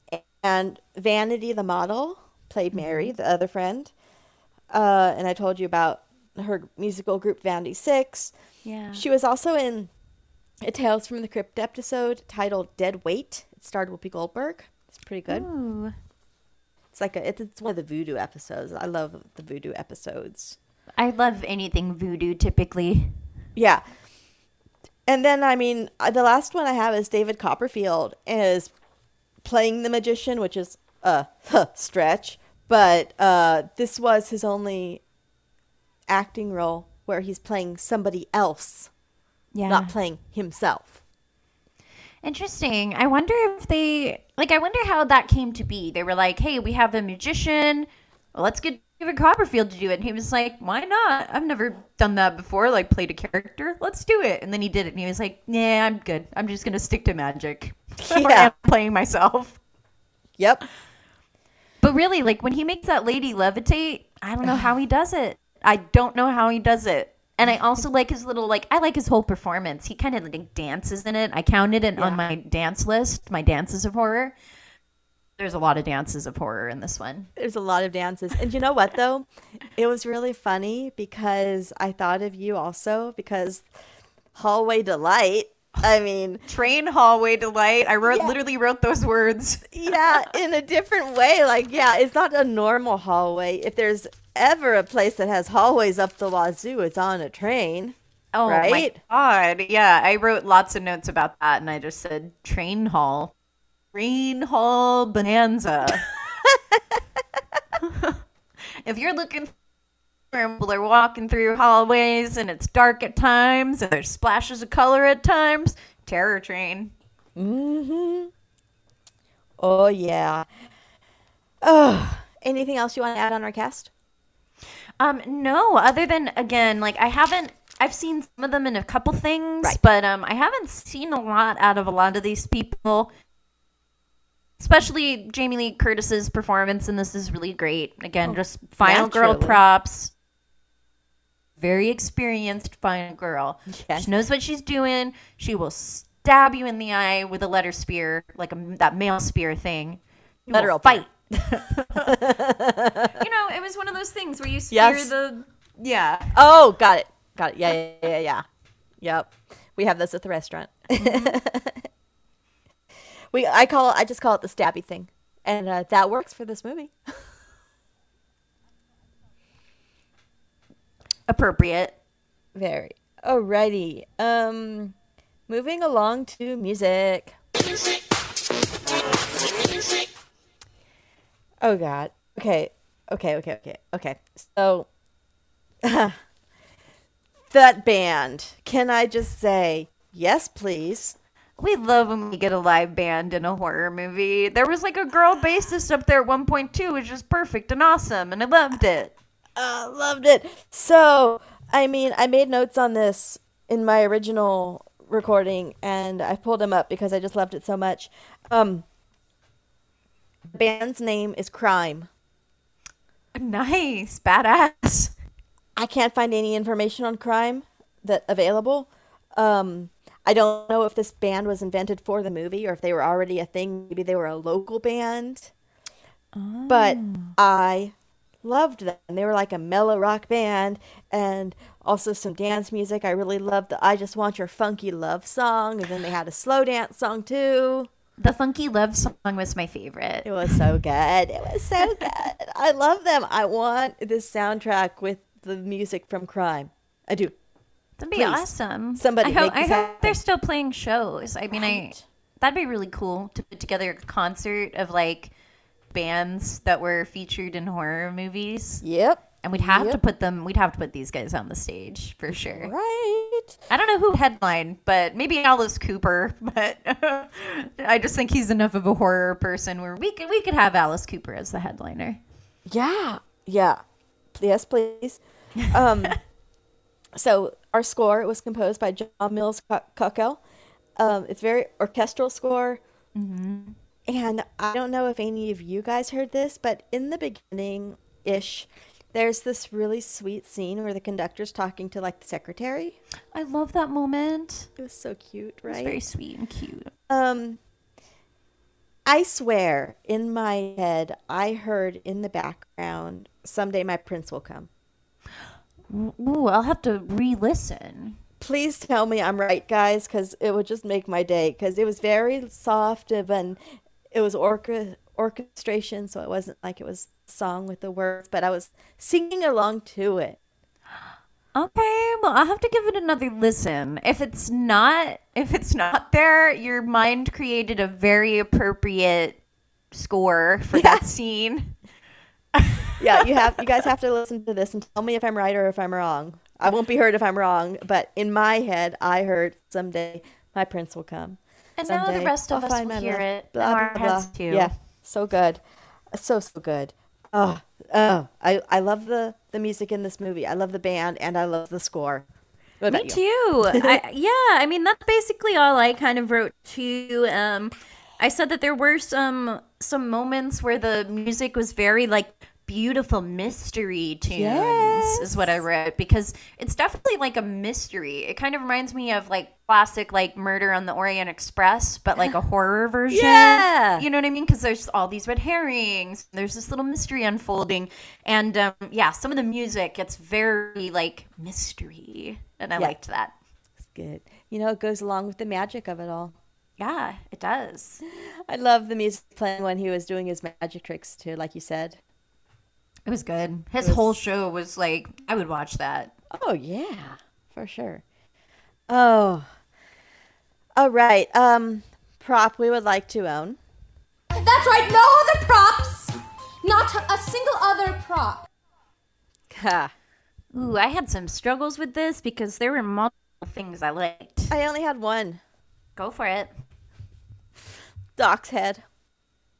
And Vanity the model played Mary, the other friend. Uh, and I told you about her musical group Vanity Six.
Yeah.
She was also in a Tales from the Crypt episode titled Dead Weight. It starred Whoopi Goldberg. It's pretty good.
Ooh.
It's like a, it's, it's one of the voodoo episodes. I love the voodoo episodes.
I love anything voodoo typically.
Yeah. And then I mean uh, the last one I have is David Copperfield is playing the magician, which is a huh, stretch, but uh, this was his only acting role where he's playing somebody else,
Yeah.
not playing himself.
Interesting. I wonder if they like. I wonder how that came to be. They were like, "Hey, we have a magician. Well, let's get David Copperfield to do it." And he was like, "Why not? I've never done that before. Like, played a character. Let's do it." And then he did it, and he was like, "Yeah, I'm good. I'm just gonna stick to magic.
Yeah.
I'm playing myself."
Yep.
But really, like when he makes that lady levitate, I don't know how he does it. I don't know how he does it. And I also like his little like I like his whole performance. He kind of like dances in it. I counted it on my dance list, my dances of horror. There's a lot of dances of horror in this one.
There's a lot of dances. And you know what though? It was really funny because I thought of you also because Hallway Delight. I mean,
Train hallway delight. I wrote
Yeah.
literally wrote those words.
yeah, in a different way. Like, yeah, it's not a normal hallway. If there's ever a place that has hallways up the wazoo, it's on a train.
Oh
Right?
my god. Yeah, I wrote lots of notes about that and I just said train hall. Train hall bonanza. if you're looking are walking through hallways and it's dark at times and there's splashes of color at times, terror train.
Mm-hmm. Oh yeah. Oh, anything else you want to add on our cast?
Um, no, other than again, like I haven't I've seen some of them in a couple things, but um I haven't seen a lot out of a lot of these people. Especially Jamie Lee Curtis's performance and this is really great. Again, just final girl props. Very experienced fine girl.
Yes.
She knows what she's doing. She will stab you in the eye with a letter spear, like a, that male spear thing. You
Letter
will fight. you know, it was one of those things where you spear
Yes.
the yeah.
Oh, got it. Got it. Yeah, yeah, yeah, yeah. Yep. We have this at the restaurant. we I call I just call it the stabby thing. And uh, that works for this movie.
Appropriate.
Very. Alrighty. Um moving along to music. Oh god. Okay. Okay, okay, okay. Okay. So that band. Can I just say yes, please?
We love when we get a live band in a horror movie. There was like a girl bassist up there at one point too, which is perfect and awesome, and I loved it.
Uh, loved it. So, I mean, I made notes on this in my original recording, and I pulled them up because I just loved it so much. Um, the band's name is Crime.
Nice, badass.
I can't find any information on Crime that available. Um, I don't know if this band was invented for the movie or if they were already a thing. Maybe they were a local band. But I loved them. They were like a mellow rock band and also some dance music. I really loved the I Just Want Your Funky Love song. And then they had a slow dance song too.
The funky love song was my favorite.
It was so good. It was so good. I love them. I want this soundtrack with the music from Crime. I do.
That'd be
Please.
awesome.
Somebody
I hope, I hope they're still playing shows. I mean, I that'd be really cool to put together a concert of like bands that were featured in horror movies.
Yep.
And we'd have to put them. We'd have to put these guys on the stage for sure.
Right.
I don't know who headline, but maybe Alice Cooper. But I just think he's enough of a horror person where we could we could have Alice Cooper as the headliner.
Yeah. Yeah. Yes, please. Um, so our score was composed by John Mills Co- Um, it's very orchestral score.
Mm-hmm.
And I don't know if any of you guys heard this, but in the beginning ish, there's this really sweet scene where the conductor's talking to like the secretary.
I love that moment.
It was so cute,
It was
right?
very sweet and cute.
Um, I swear, in my head, I heard in the background, "Someday my prince will come."
Ooh, I'll have to re-listen.
Please tell me I'm right, guys, because it would just make my day. Because it was very soft of and it was orca- orchestration, so it wasn't like it was song with the words, but I was singing along to it.
Okay, well, I'll have to give it another listen. If it's not, if it's not there, your mind created a very appropriate score for that scene.
Yeah, you have you guys have to listen to this and tell me if I'm right or if I'm wrong. I won't be heard if I'm wrong, but in my head, I heard someday my prince will come.
And now the rest of
I'll
us will hear it in
Blah,
our
blah,
heads
blah.
too.
Yeah, so good, so so good. Oh, oh, I I love the the music in this movie. I love the band and I love the score.
Me too. I, yeah, I mean that's basically all I kind of wrote too. Um, I said that there were some some moments where the music was very like beautiful mystery tunes is what I wrote because it's definitely like a mystery. It kind of reminds me of like classic like Murder on the Orient Express, but like a horror version.
Yeah.
you know what I mean? Because there's all these red herrings. There's this little mystery unfolding, and um, yeah, some of the music it's very like mystery, and I
Yeah.
liked that.
It's good. You know, it goes along with the magic of it all.
Yeah, it does.
I love the music playing when he was doing his magic tricks too, like you said.
It was good. His
was-
whole show was like I would watch that.
Oh yeah, for sure. Oh. All right. Um prop we would like to own.
That's right, no other props! Not a single other prop.
Ha.
Ooh, I had some struggles with this because there were multiple things I liked.
I only had one.
Go for it.
Doc's head.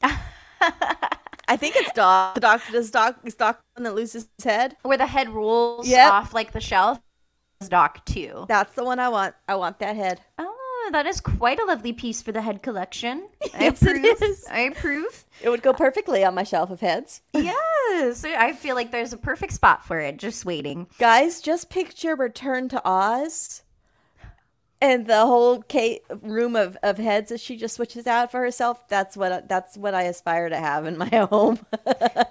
I think it's Doc. The Doc does Doc is Doc the one that loses his head?
Where the head rolls
Yep.
off like the shelf. Doc too.
That's the one I want. I want that head.
Oh, that is quite a lovely piece for the head collection.
Yes, it
approve.
is.
I approve.
It would go perfectly on my shelf of heads.
Yes, I feel like there's a perfect spot for it. Just waiting.
Guys, just picture Return to Oz and the whole ca- room of, of heads that she just switches out for herself. That's what that's what I aspire to have in my home.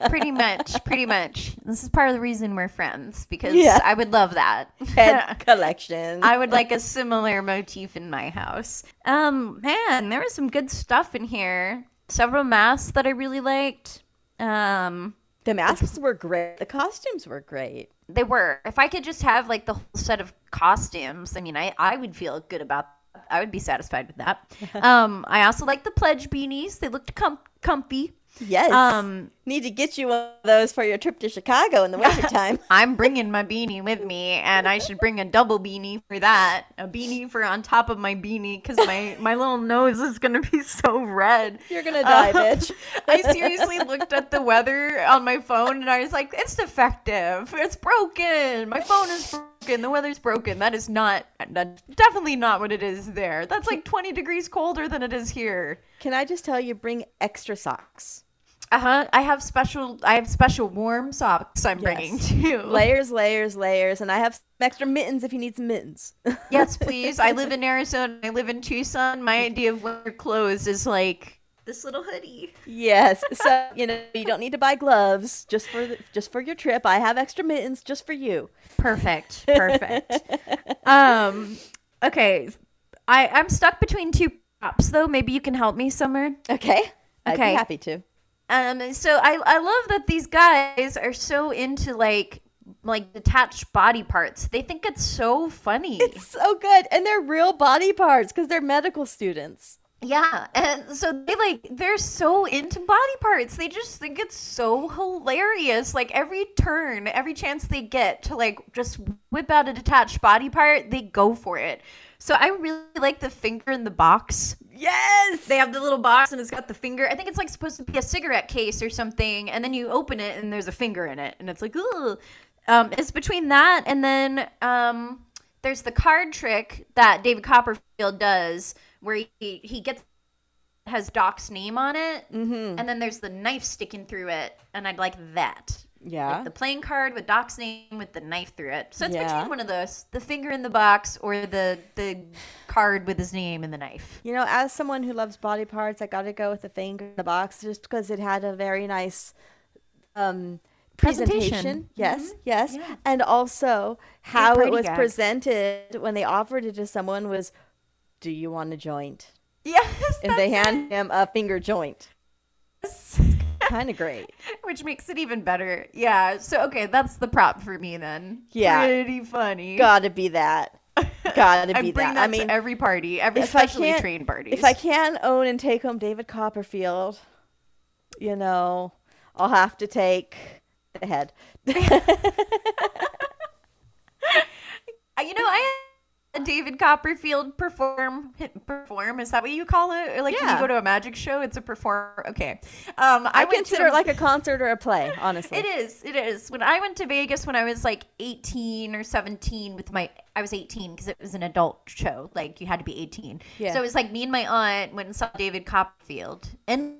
pretty much, pretty much. This is part of the reason we're friends because
Yeah.
I would love that.
Head collection.
I would like a similar motif in my house. Um, man, there was some good stuff in here. Several masks that I really liked. Um,
the masks were great. The costumes were great.
They were. If I could just have like the whole set of costumes, I mean, I I would feel good about. I would be satisfied with that. um, I also like the pledge beanies. They looked com- comfy.
Yes.
Um,
Need to get you one of those for your trip to Chicago in the wintertime.
I'm bringing my beanie with me, and I should bring a double beanie for that. A beanie for on top of my beanie because my my little nose is gonna be so red.
You're gonna die,
Um,
bitch.
I seriously looked at the weather on my phone, and I was like, "It's defective. It's broken. My phone is broken. The weather's broken. That is not. That's definitely not what it is there. That's like 20 degrees colder than it is here."
Can I just tell you, bring extra socks?
Uh huh. I have special. I have special warm socks. I'm bringing too.
Layers, layers, layers, and I have extra mittens if you need some mittens.
Yes, please. I live in Arizona. I live in Tucson. My idea of winter clothes is like this little hoodie.
yes. So you know you don't need to buy gloves just for the, just for your trip. I have extra mittens just for you.
Perfect. Perfect. um. Okay. I I'm stuck between two props though. Maybe you can help me, Summer.
Okay. I'd
Okay.
be happy to.
Um. So I I love that these guys are so into like like detached body parts. They think it's so funny.
It's so good, and they're real body parts because they're medical students.
Yeah, and so they like they're so into body parts. They just think it's so hilarious. Like every turn, every chance they get to like just whip out a detached body part, they go for it. So I really like the finger in the box.
Yes,
they have the little box and it's got the finger. I think it's like supposed to be a cigarette case or something, and then you open it and there's a finger in it, and it's like, ooh. Um, it's between that and then um, there's the card trick that David Copperfield does, where he he gets has Doc's name on it,
Mm-hmm.
and then there's the knife sticking through it, and I'd like that.
Yeah.
Like the playing card with Doc's name with the knife through it. So it's
Yeah.
between one of those: the finger in the box or the the card with his name and the knife.
You know, as someone who loves body parts, I got to go with the finger in the box just because it had a very nice um,
Presentation.
presentation. Yes,
Mhm.
yes.
Yeah.
And also how it was presented when they offered it to someone was, "Do you want a joint?"
Yes,
And they hand him a finger joint. Kind of great.
Which makes it even better. Yeah. So okay, that's the prop for me then.
Yeah.
Pretty funny.
Gotta be that. Gotta be that.
that
I mean,
to every party, every,
if I
especially
can't-
train parties.
If I can own and take home David Copperfield, you know, I'll have to take the head.
You know, I David Copperfield perform perform. Is that what you call it? Or like when
Yeah.
you go to a magic show, it's a perform. Okay. Um,
I,
to
consider
the-
it like a concert or a play, honestly.
It is. It is. When I went to Vegas when I was like 18 or 17 with my I was 18 because it was an adult show. Like you had to be 18.
Yeah.
So it was like me and my aunt went and saw David Copperfield. And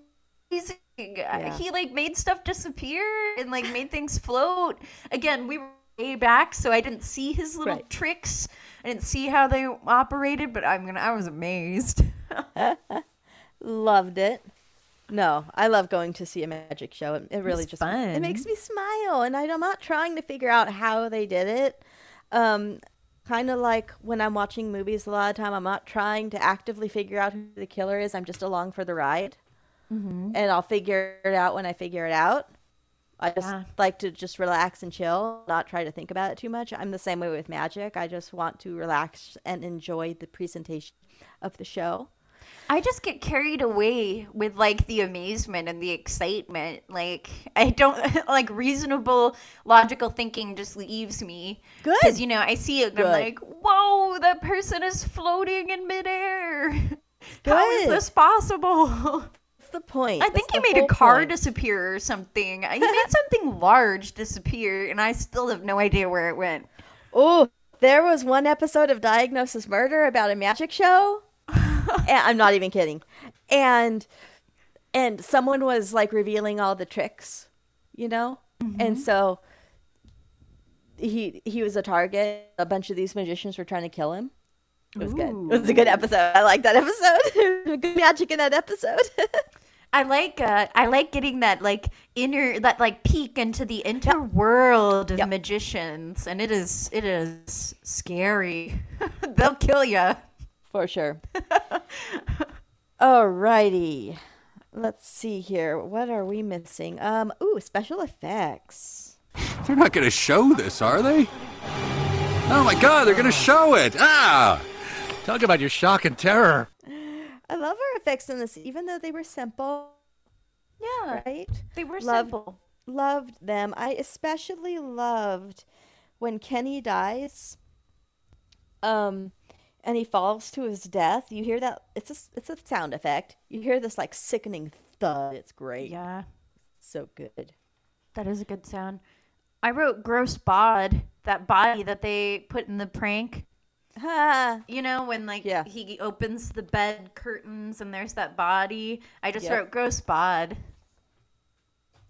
he's
Yeah.
he like made stuff disappear and like made things float. Again, we were way back so I didn't see his little
Right.
tricks. I didn't see how they operated, but I'm gonna I was amazed.
Loved it. No, I love going to see a magic show. It, it really
It's
just it makes me smile, and I'm not trying to figure out how they did it. Um, kind of like when I'm watching movies, a lot of time I'm not trying to actively figure out who the killer is. I'm just along for the ride,
Mhm.
and I'll figure it out when I figure it out. I just
Yeah.
like to just relax and chill, not try to think about it too much. I'm the same way with magic. I just want to relax and enjoy the presentation of the show.
I just get carried away with like the amazement and the excitement. Like I don't like reasonable logical thinking just leaves me.
Good.
Because you know I see it and I'm like, whoa, that person is floating in midair. How is this possible?
The point?
I think
That's
he made a car
point.
disappear or something. He made something large disappear, and I still have no idea where it went.
Oh, there was one episode of Diagnosis Murder about a magic show. and I'm not even kidding. And and someone was like revealing all the tricks, you know? And mm-hmm. so he he was a target. A bunch of these magicians were trying to kill him. It was good. It was a good episode. I like that episode. good magic in that episode.
I like uh, I like getting that like inner that like peek into the inner world of magicians, and it is it is scary. They'll kill you
For sure. Alrighty. Let's see here. What are we missing? Um, ooh, special effects.
They're not going to show this, are they? Oh my god, they're going to show it! Ah!
Talk about your shock and terror.
I love our effects in this, even though they were simple.
Yeah,
right.
They were
Loved-
simple.
Loved them. I especially loved when Kenny dies. Um, and he falls to his death. You hear that? It's a it's a sound effect. You hear this like sickening thud. It's great.
Yeah,
so good.
that is a good sound. I wrote gross bod that body that they put in the prank. You know when like
Yeah.
he opens the bed curtains and there's that body. I just
Yep.
wrote gross bod.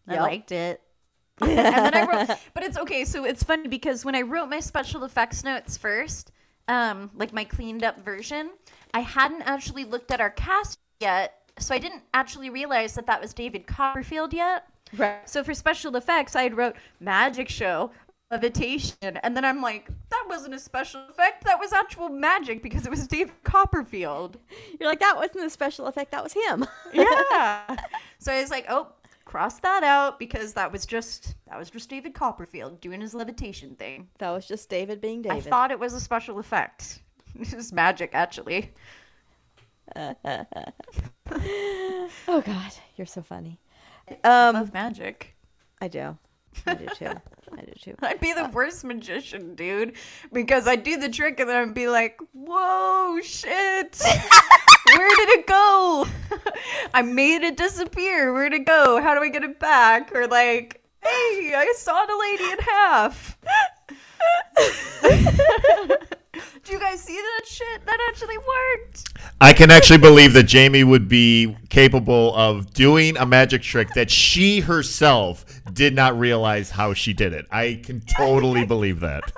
I liked it. and then I wrote, but it's okay. So it's funny because when I wrote my special effects notes first, um, like my cleaned up version, I hadn't actually looked at our cast yet, so I didn't actually realize that that was David Copperfield yet.
Right.
So for special effects, I had wrote magic show levitation, and then I'm like, that wasn't a special effect. That was actual magic because it was David Copperfield.
You're like that wasn't a special effect. That was him.
yeah. So I was like, oh, cross that out because that was just that was just David Copperfield doing his levitation thing.
That was just David being David.
I thought it was a special effect. This is magic, actually.
oh God, you're so funny.
I
Um,
love magic.
I do. I do too. I do too.
I'd be the uh, worst magician, dude, because I'd do the trick and then I'd be like, "Whoa, shit! Where did it go? I made it disappear. Where'd it go? How do I get it back?" Or like, "Hey, I sawed a lady in half." Do you guys see that shit? That actually worked.
I can actually believe that Jamie would be capable of doing a magic trick that she herself did not realize how she did it. I can totally believe that.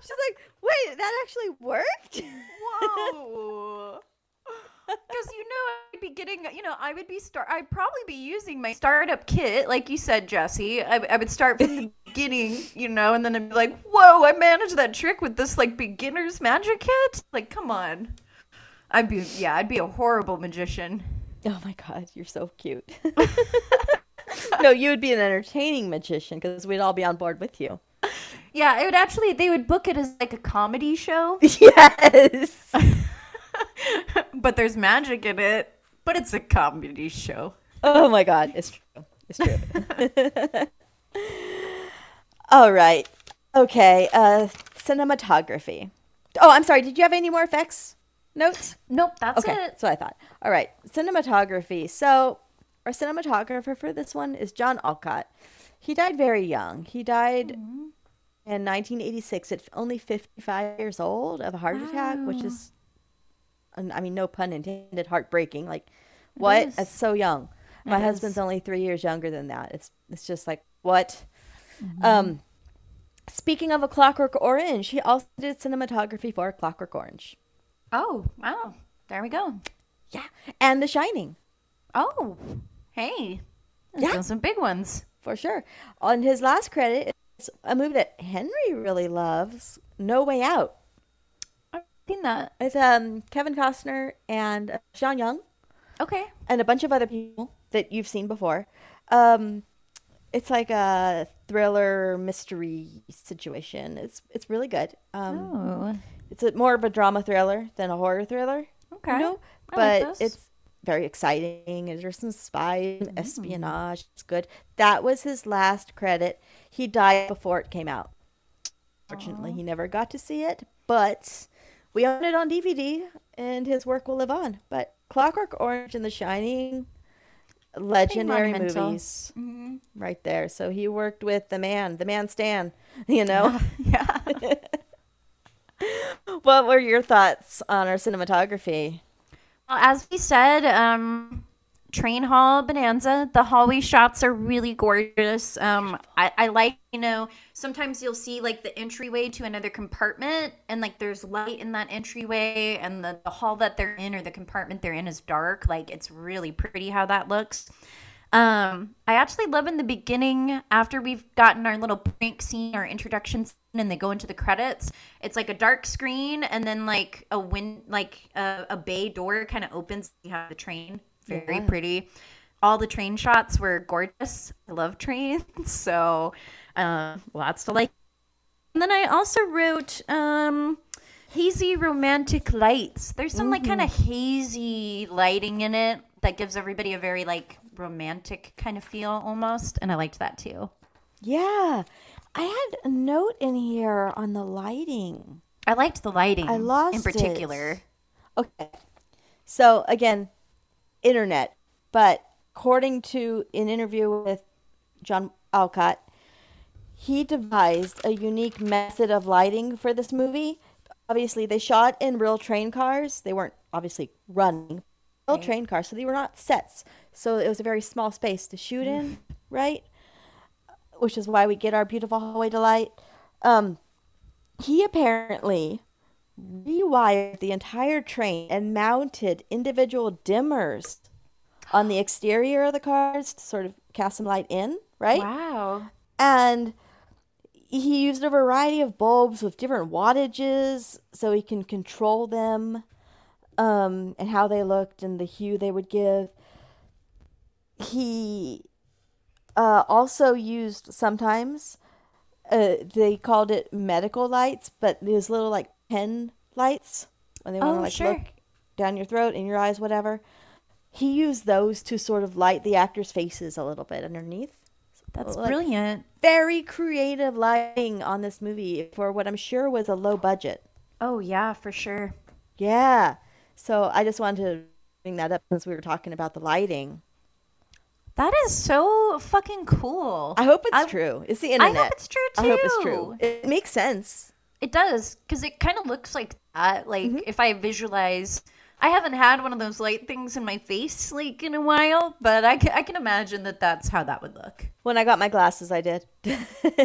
She's like, wait, that actually worked?
Whoa. Because you know, I'd be getting, you know, I would be start. I'd probably be using my startup kit, like you said, Jesse. I, I would start from the beginning, you know, and then I'd be like, "Whoa, I managed that trick with this like beginner's magic kit." Like, come on. I'd be, yeah, I'd be a horrible magician.
Oh my god, you're so cute. no, you would be an entertaining magician because we'd all be on board with you.
Yeah, it would actually. They would book it as like a comedy show.
Yes.
but there's magic in it. But it's a comedy show.
Oh my god, it's true. It's true. All right. Okay. Uh, cinematography. Oh, I'm sorry. Did you have any more effects notes?
Nope, that's
okay,
it.
That's what I thought. All right. Cinematography. So, our cinematographer for this one is John Alcott. He died very young. He died in 1986 at only 55 years old of a heart attack, which is, I mean, no pun intended, heartbreaking. Like, what? That's so young. My
It
husband's
is.
only three years younger than that. It's it's just like what. Um, speaking of a Clockwork Orange, he also did cinematography for Clockwork Orange.
Oh, wow. There we go.
Yeah, and The Shining.
Oh, hey.
Yeah.
Some big ones.
for sure. On his last credit, it's a movie that Henry really loves, No Way Out.
I've seen that.
It's um Kevin Costner and uh, Sean Young
Okay.
and a bunch of other people that you've seen before. Um, it's like a thriller mystery situation. It's it's really good. Um,
Oh.
it's a, more of a drama thriller than a horror thriller.
Okay.
You know?
I like
but it's very exciting. There's some spy espionage. It's good. That was his last credit. He died before it came out. Fortunately, he never got to see it, but we own it on DVD, and his work will live on. But Clockwork Orange and The Shining, legendary movies,
Mhm.
right there. So he worked with the man, the man Stan. You know.
Yeah.
what were your thoughts on our cinematography?
Well, as we said, um, Train Hall Bonanza, the hallway shots are really gorgeous. Um, I, I like, you know, sometimes you'll see like the entryway to another compartment and like there's light in that entryway and the, the hall that they're in or the compartment they're in is dark. Like it's really pretty how that looks. Um, I actually love in the beginning after we've gotten our little prank scene, our introduction scene, and they go into the credits. It's like a dark screen, and then like a wind, like a, a bay door kind of opens. You have the train, very
Yeah.
pretty. All the train shots were gorgeous. I love trains, so uh, lots to like. And then I also wrote um, hazy romantic lights. There's some like kind of hazy lighting in it that gives everybody a very like romantic kind of feel almost, and I liked that too.
Yeah, I had a note in here on the lighting.
I liked the lighting.
I lost
in particular.
it. Okay, so again, internet, but according to an interview with John Alcott, he devised a unique method of lighting for this movie. Obviously, they shot in real train cars. They weren't obviously running real train cars, so they were not sets. So it was a very small space to shoot in, right? Which is why we get our beautiful hallway to light. Um, he apparently rewired the entire train and mounted individual dimmers on the exterior of the cars to sort of cast some light in, right?
Wow.
And he used a variety of bulbs with different wattages so he can control them um, and how they looked and the hue they would give. He uh, also used sometimes, uh, they called it medical lights, but these little like pen lights when they want to
Oh,
like
sure.
look down your throat, in your eyes, whatever. He used those to sort of light the actors' faces a little bit underneath.
That's
Like,
brilliant.
Very creative lighting on this movie for what I'm sure was a low budget.
Oh yeah, for sure.
Yeah. So I just wanted to bring that up since we were talking about the lighting.
That is so fucking cool.
I hope it's
I-
true. It's the internet.
I hope it's true too.
I hope it's true. It makes sense.
It does because it kind of looks like that. Like
Mm-hmm.
if I visualize, I haven't had one of those light things in my face like in a while, but I can, I can imagine that that's how that would look.
When I got my glasses, I did.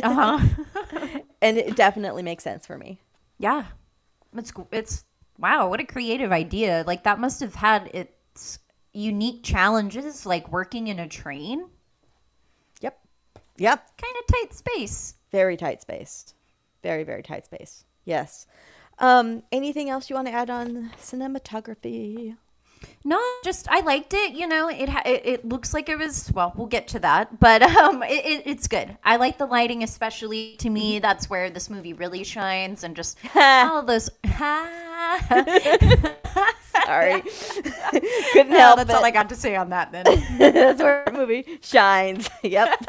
Uh huh.
and it definitely makes sense for me.
Yeah, it's it's wow, what a creative idea! Like that must have had its unique challenges, like working in a train.
Yep. Yep.
Kind of tight space.
Very tight space. Very, very tight space. Yes. Um, anything else you want to add on cinematography?
No, just I liked it. You know, it ha- it, it looks like it was. Well, we'll get to that, but um, it, it, it's good. I like the lighting, especially to me. That's where this movie really shines, and just all those.
Sorry. Couldn't
No,
help
that's
it.
all I got to say on that. Then
That's where the movie shines. Yep.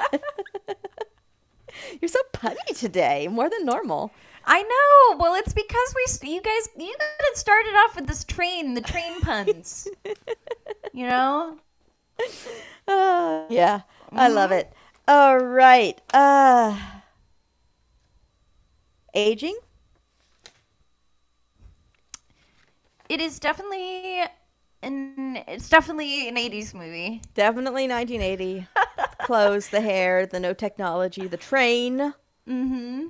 You're so punny today, more than normal.
I know. Well, it's because we you guys you guys started off with this train, the train puns. you know.
Uh, yeah, I love it. All right. Uh, aging?
It is definitely an it's definitely an 80s movie.
Definitely 1980. Clothes, the hair, the no technology, the train.
Mm-hmm.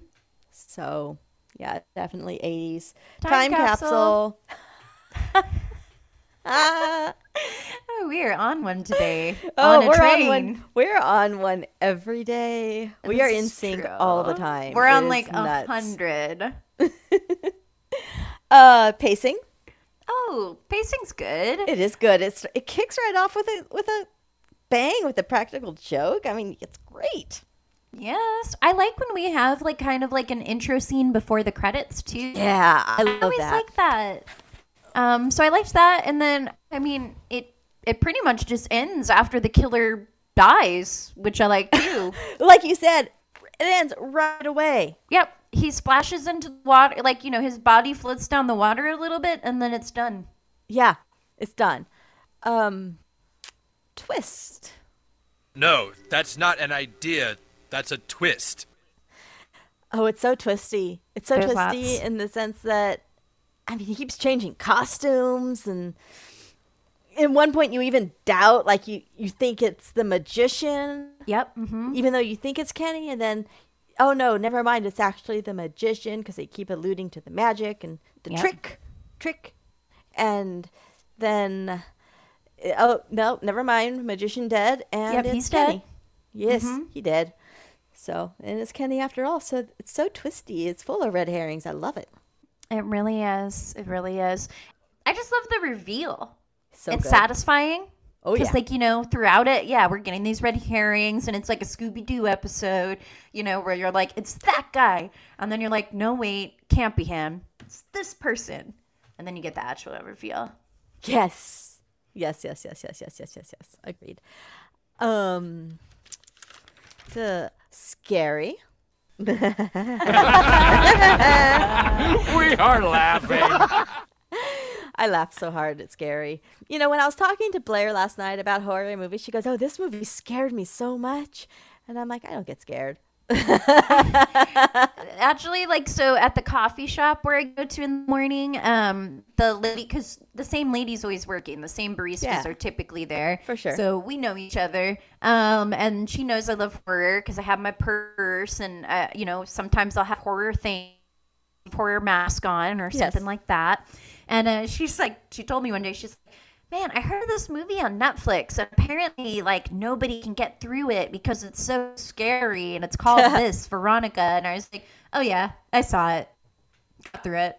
So, yeah, definitely 80s.
Time capsule.
capsule. ah.
Oh, we are on one today.
Oh,
on a
we're
train.
on one. We're on one every day. we are in sync
true.
all the time.
We're
It
on like a hundred.
Uh, pacing.
Oh, pacing's good.
It is good. It's it kicks right off with a with a bang with a practical joke. I mean, it's great.
Yes, I like when we have like kind of like an intro scene before the credits too.
Yeah, I love
always
that.
like that. Um, so I liked that, and then I mean it. It pretty much just ends after the killer dies, which I like too.
like you said, it ends right away.
Yep, he splashes into the water, like you know, his body floats down the water a little bit, and then it's done.
Yeah, it's done. Um, twist.
No, that's not an idea. That's a twist.
Oh, it's so twisty. It's so
There's
twisty
lots.
in the sense that, I mean, he keeps changing costumes, and in one point you even doubt, like you you think it's the magician.
Yep. Mm-hmm.
Even though you think it's Kenny, and then, oh no, never mind, it's actually the magician because they keep alluding to the magic and the
Yep.
trick, trick, and then, oh no, never mind, magician dead, and
Yep,
it's
he's dead.
Kenny. Yes,
Mhm.
he did. So, and it's Kenny after all. So it's so twisty. It's full of red herrings. I love it.
It really is. It really is. I just love the reveal.
So
it's
good.
satisfying.
Oh,
Because,
yeah.
like, you know, throughout it, yeah, we're getting these red herrings, and it's like a Scooby Doo episode, you know, where you're like, it's that guy. And then you're like, no, wait, can't be him. It's this person. And then you get the actual reveal.
Yes. Yes, yes, yes, yes, yes, yes, yes, yes. Agreed. Um the scary.
we are laughing.
I laughed so hard it's scary. You know, when I was talking to Blair last night about horror movies, she goes, "Oh, this movie scared me so much." And I'm like, "I don't get scared."
Actually, like, so at the coffee shop where I go to in the morning, um, the lady, because the same lady's always working, the same baristas
Yeah.
are typically there.
For sure.
So we know each other. Um, and she knows I love horror because I have my purse, and, uh, you know, sometimes I'll have horror thing, horror mask on or
Yes.
something like that. And uh, she's like, she told me one day, she's like, man, I heard this movie on Netflix. and Apparently, like nobody can get through it because it's so scary, and it's called this, Veronica. And I was like, oh yeah, I saw it, got through it.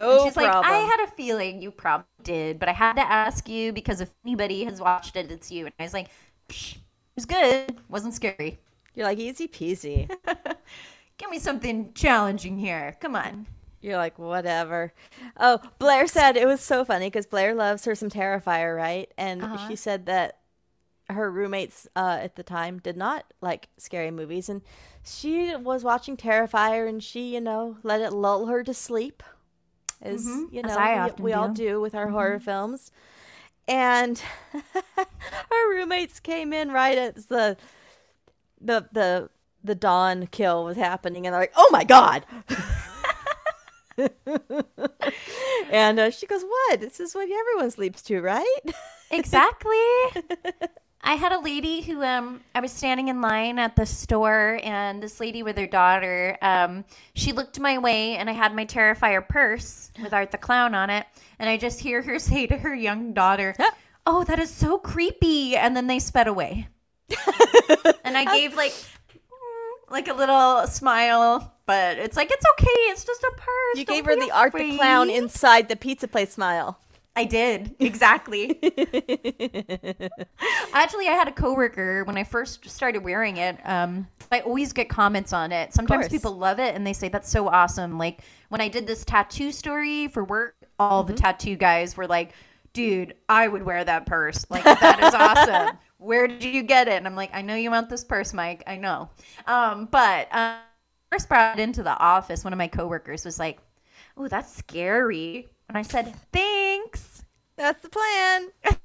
No
and she's like, I had a feeling you probably did, but I had to ask you because if anybody has watched it, it's you. And I was like, it was good, wasn't scary.
You're like easy peasy.
Give me something challenging here. Come on.
You're like, whatever. Oh, Blair said it was so funny because Blair loves her some Terrifier, right? And
Uh-huh.
she said that her roommates uh, at the time did not like scary movies. And she was watching Terrifier and she, you know, let it lull her to sleep. As,
Mhm,
you
as
know,
I
we, we all
do.
do with our horror films. And her roommates came in right as the the the the dawn kill was happening and they're like, "Oh my god." and uh, she goes, "What? This is what everyone sleeps to, right?"
Exactly. I had a lady who um I was standing in line at the store and this lady with her daughter um she looked my way and I had my Terrifier purse with Art the Clown on it and I just hear her say to her young daughter, "Oh, that is so creepy." And then they sped away. and I gave like like a little smile, but it's like it's okay. It's just a purse.
You
Don't
gave her the Art the Clown inside the pizza place smile.
I did exactly. Actually, I had a coworker when I first started wearing it. Um, I always get comments on it. Sometimes people love it and they say that's so awesome. Like when I did this tattoo story for work, all
Mm-hmm.
the tattoo guys were like, "Dude, I would wear that purse. Like that is awesome. Where did you get it?" And I'm like, "I know you want this purse, Mike. I know." Um, but um, first brought it into the office. One of my coworkers was like, "Oh, that's scary." And I said, "Thanks."
That's the plan.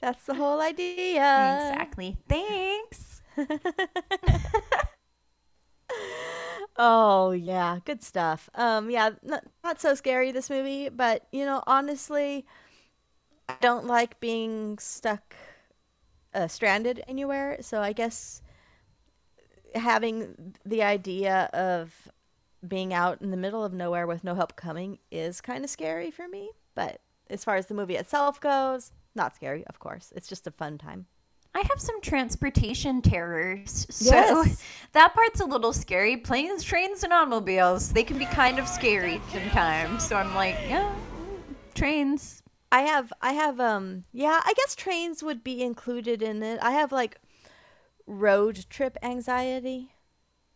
That's the whole idea.
Exactly. Thanks.
Oh yeah, good stuff. Um, yeah, not, not so scary this movie, but you know, honestly, I don't like being stuck, uh, stranded anywhere. So I guess having the idea of being out in the middle of nowhere with no help coming is kind of scary for me. But as far as the movie itself goes, not scary, of course. It's just a fun time.
I have some transportation terrors. So
Yes.
that part's a little scary. Planes, trains, and automobiles, they can be kind of scary sometimes. So I'm like, yeah, trains.
I have I have um yeah, I guess trains would be included in it. I have like road trip anxiety.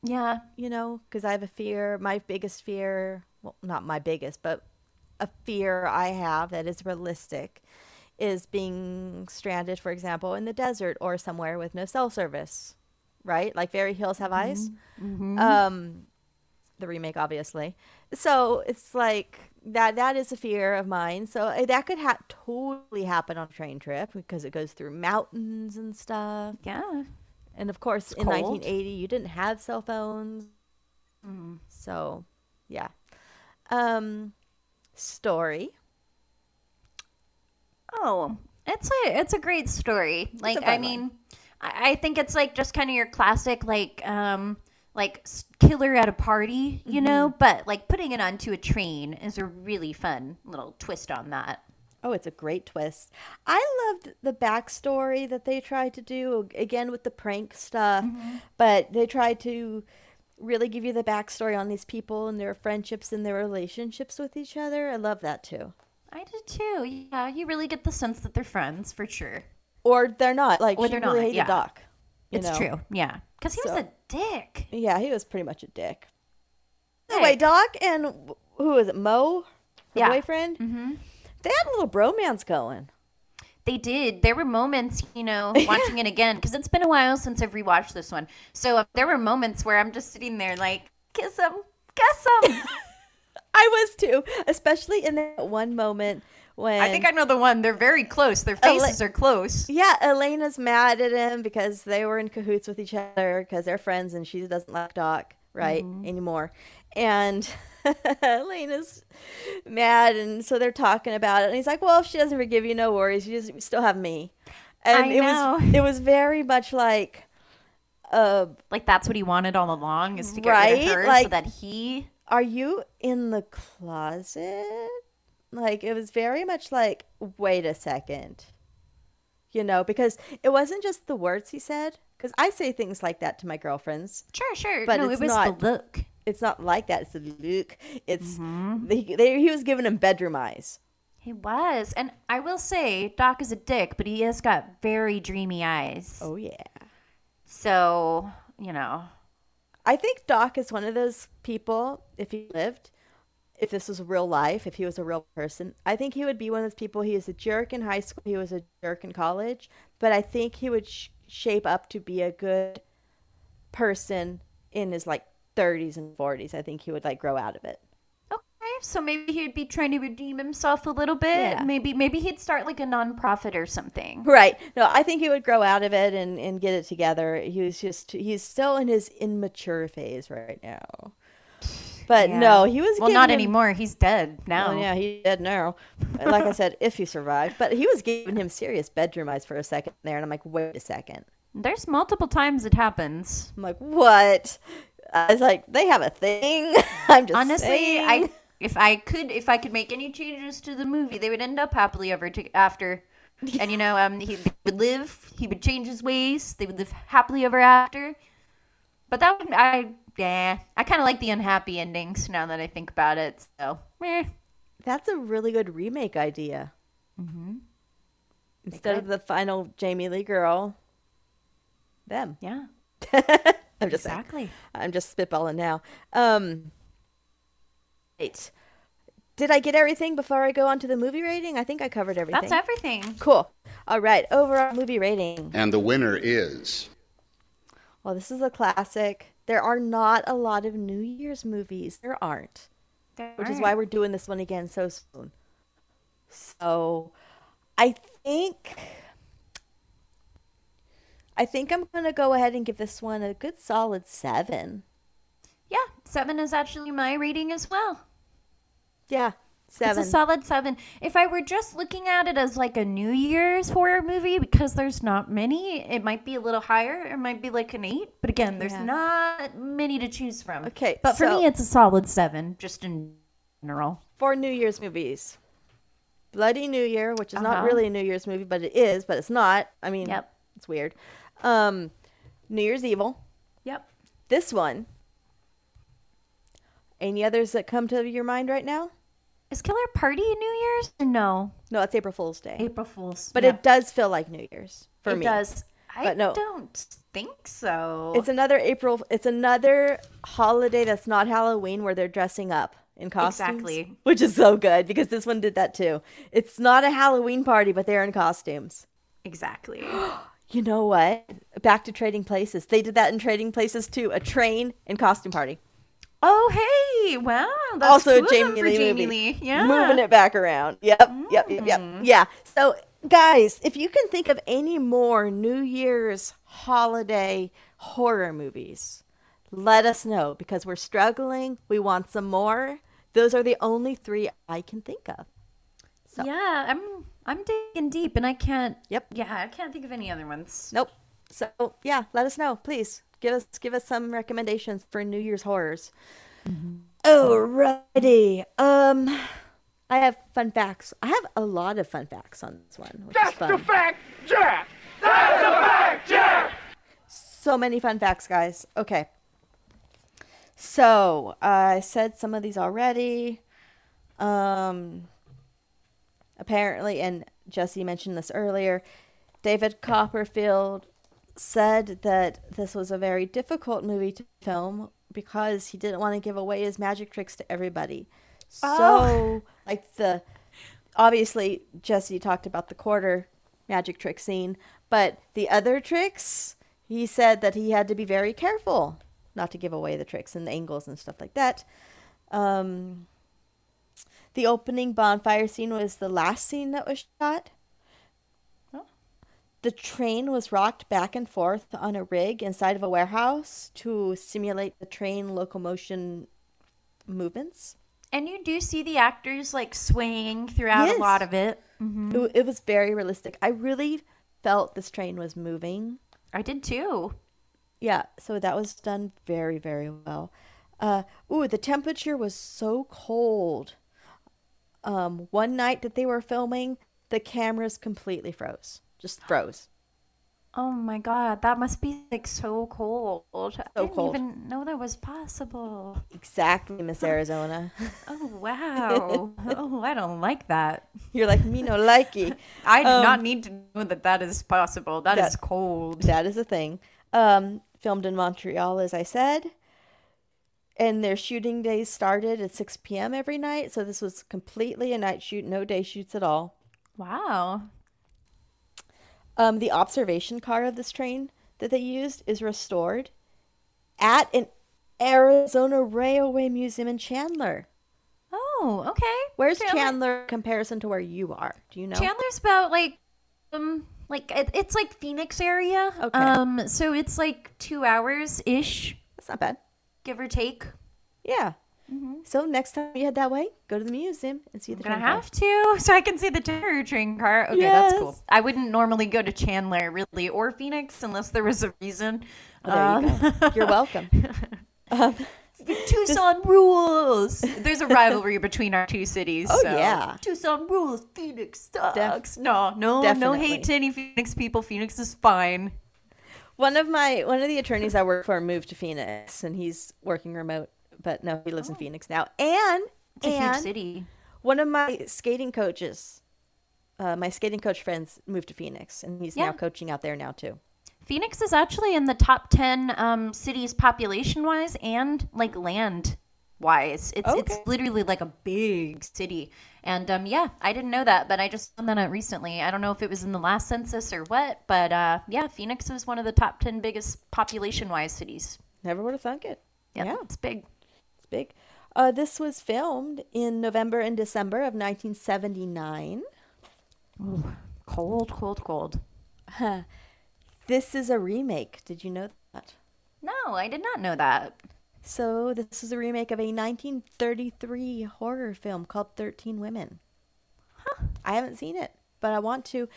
Yeah.
You know, cuz I have a fear, my biggest fear, well not my biggest, but a fear I have that is realistic is being stranded for example in the desert or somewhere with no cell service. Right? Like Very Hills Have Eyes.
Mhm.
Um the remake obviously. So it's like that that is a fear of mine. So uh, that could ha- totally happen on a train trip because it goes through mountains and stuff.
Yeah.
And of course,
It's
in
cold.
1980, you didn't have cell phones.
Mm.
So, yeah. Um, story.
Oh, it's a it's a great story. Like I mean, I, I think it's like just kind of your classic like um like killer at a party, you know. But like putting it onto a train is a really fun little twist on that.
Oh, it's a great twist. I loved the backstory that they tried to do again with the prank stuff, but they tried to really give you the backstory on these people and their friendships and their relationships with each other. I love that too.
I did too. Yeah, you really get the sense that they're friends for sure.
Or they're not. Like
Or they're
really
not,
hated
yeah.
Doc.
It's
know?
true. Yeah, because he was a dick.
Yeah, he was pretty much a dick. Anyway, Doc and who is it? Mo, the
Yeah.
boyfriend. Mm-hmm. They had a little bromance going.
They did. There were moments, you know, watching it again because it's been a while since I've rewatched this one. So uh, there were moments where I'm just sitting there like, kiss him, kiss him.
I was too, especially in that one moment when
I think I know the one. They're very close. Their
Ele-
faces are close.
Yeah, Alana's mad at him because they were in cahoots with each other because they're friends and she doesn't like Doc right anymore, and Alana's mad and so they're talking about it and he's like, "Well, if she doesn't forgive you, no worries. You just you still have me." And
I
it
know.
was it was very much like, uh,
Like that's what he wanted all along is to get
right,
rid of her so that he.
Are you in the closet? Like it was very much like, wait a second. You know, because it wasn't just the words he said. Because I say things like that to my girlfriends.
Sure, sure.
But
no,
it's
it was
not,
the look.
It's not like that. It's look. It's
Mm-hmm.
they, they, he was giving him bedroom eyes.
He was, and I will say, Doc is a dick, but he has got very dreamy eyes.
Oh yeah.
So you know,
I think Doc is one of those people. If he lived, if this was real life, if he was a real person, I think he would be one of those people. He was a jerk in high school. He was a jerk in college, but I think he would sh- shape up to be a good person in his like 30s and 40s. I think he would like grow out of it.
okay. So maybe he would be trying to redeem himself a little bit.
Yeah.
Maybe, maybe he'd start like a nonprofit or something.
Right. No, I think he would grow out of it and, and get it together. He was just, he's still in his immature phase right now. But
Yeah.
no, he was
Well, not
him-
anymore. He's dead now.
Oh, yeah, he's dead now. like I said, if he survived, but he was giving him serious bedroom eyes for a second there, and I'm like, wait a second.
There's multiple times it happens.
I'm like, what? I was like, they have a thing. I'm just
Honestly,
saying.
I if I could if I could make any changes to the movie, they would end up happily ever to, after. And you know, um, he would live. He would change his ways. They would live happily ever after. But that would I yeah I kind of like the unhappy endings now that I think about it. So eh.
That's a really good remake idea.
Mm-hmm.
Instead of the final Jamie Lee girl, them.
Yeah.
I'm just saying.
Exactly.
I'm just spitballing now. Um, right. Did I get everything before I go on to the movie rating? I think I covered everything.
That's everything.
Cool. All right. Overall movie rating.
And the winner is.
Well, this is a classic. There are not a lot of New Year's movies. There aren't.
There
which is
aren't.
why we're doing this one again so soon. So, I think I think I'm going to go ahead and give this one a good solid 7.
Yeah, seven is actually my rating as well.
Yeah, 7.
It's a solid seven. If I were just looking at it as like a New Year's horror movie, because there's not many, it might be a little higher. It might be like an eight. But again, there's
Yeah.
not many to choose from.
Okay,
But for
so-
me, it's a solid seven, just in general.
for New Year's movies. Bloody New Year, which is not
Uh-huh.
really a New Year's movie, but it is, but it's not. I mean,
Yep.
it's weird. Um, New Year's Evil.
Yep.
This one. Any others that come to your mind right now?
Is Killer Party New Year's? No.
No, it's April Fool's Day.
April Fool's.
But
yeah.
it does feel like New Year's for
It
me.
It does. I
But no.
don't think so.
It's another April. It's another holiday that's not Halloween where they're dressing up in costumes.
Exactly.
Which is so good because this one did that too. It's not a Halloween party, but they're in costumes.
exactly.
You know what? Back to Trading Places. They did that in Trading Places too. A train and costume party.
Oh, hey! Wow, that's
also
cool
Jamie Lee
Jamie. Lee. Yeah,
Moving it back around. Yep. Yep. Yep. Yep.
Mm.
Yeah. So, guys, if you can think of any more New Year's holiday horror movies, let us know because we're struggling. We want some more. Those are the only three I can think of. So.
Yeah, I'm I'm digging deep, and I can't.
Yep.
Yeah, I can't think of any other ones.
Nope. So yeah, let us know, please. Give us give us some recommendations for New Year's horrors. Alrighty. Um, I have fun facts. I have a lot of fun facts on this one. Which is fun.
fact, Jack! That's a fact, Jack!
So many fun facts, guys. Okay. So I said some of these already. Um, apparently, and Jesse mentioned this earlier. David Copperfield said that this was a very difficult movie to film because he didn't want to give away his magic tricks to everybody. So,
Oh.
like the obviously Jesse talked about the quarter magic trick scene, but the other tricks, he said that he had to be very careful not to give away the tricks and the angles and stuff like that. Um, the opening bonfire scene was the last scene that was shot. The train was rocked back and forth on a rig inside of a warehouse to simulate the train locomotion movements.
And you do see the actors like swaying throughout
Yes.
a lot of it. Mhm.
It, it was very realistic. I really felt this train was moving.
I did too.
Yeah, so that was done very, very well. Uh, ooh, the temperature was so cold. Um, one night that they were filming, the cameras completely froze. Just froze.
Oh my god, that must be like so cold. I didn't
cold.
even know that was possible.
Exactly, Miss Arizona.
Oh wow. oh, I don't like that.
You're like me, no likey.
I do
Um,
not need to know that that is possible. that is cold.
That is a thing. Um, filmed in Montreal, as I said. And their shooting days started at 6 p.m. every night. So this was completely a night shoot, no day shoots at all.
Wow.
Um, the observation car of this train that they used is restored at an Arizona Railway Museum in Chandler.
Oh, okay.
Where's
Chandler-
comparison to where you are? Do you know?
Chandler's about like um like it, it's like Phoenix area.
Okay.
Um so it's like 2 hours ish,
That's not bad.
Give or take.
Yeah. So next time you head that way, go to the museum and see the
I'm gonna have to, so I can see the terror train car. Okay, that's cool. I wouldn't normally go to Chandler, really, or Phoenix unless there was a reason.
Oh, there you go. You're welcome. Um,
Tucson rules. There's a rivalry between our two cities.
Oh,
so-
yeah.
Tucson rules. Phoenix sucks.
Def-
no, no, no hate to any Phoenix people. Phoenix is fine.
One of my one of the attorneys I work for moved to Phoenix, and he's working remote. But no, he lives in Phoenix now. And
Oh. It's a huge city.
One of my skating coaches, uh, my skating coach friends, moved to Phoenix, and he's
Yeah.
now coaching out there now too.
Phoenix is actually in the top ten um, cities population wise and like land wise. It's it's literally like a big city. And um, yeah, I didn't know that, but I just found that out recently. I don't know if it was in the last census or what, but uh, yeah, Phoenix is one of the top ten biggest population wise cities.
Never would have thunk it.
Yeah,
Yeah.
it's big.
It's big. Uh, this was filmed in November and December of 1979.
Cold, cold, cold.
Huh. This is a remake. Did you know that?
No, I did not know that.
So this is a remake of a 1933 horror film called 13 Women. Huh. I haven't seen it, but I want to.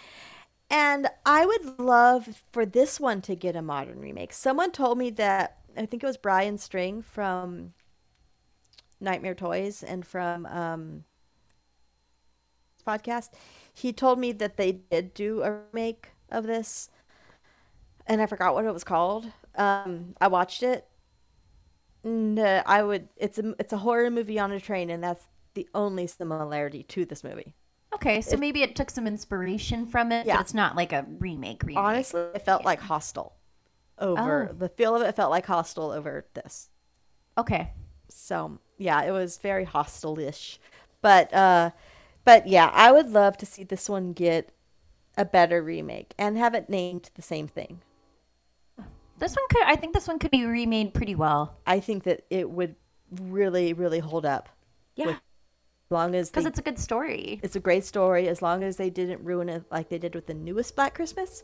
And I would love for this one to get a modern remake. Someone told me that I think it was Brian String from Nightmare Toys and from um, podcast. He told me that they did do a remake of this, and I forgot what it was called. Um, I watched it. No, I would. It's a it's a horror movie on a train, and that's the only similarity to this movie.
Okay, so maybe it took some inspiration from it,
Yeah.
it's not like a remake. Remake.
Honestly, it felt like Hostel. Over
Oh.
the feel of it felt like Hostel over this.
Okay.
So yeah, it was very Hostel-ish, but uh, but yeah, I would love to see this one get a better remake and have it named the same thing.
This one could. I think this one could be remade pretty well.
I think that it would really, really hold up.
Yeah.
with- as long as
Because it's a good story.
It's a great story as long as they didn't ruin it like they did with the newest Black Christmas.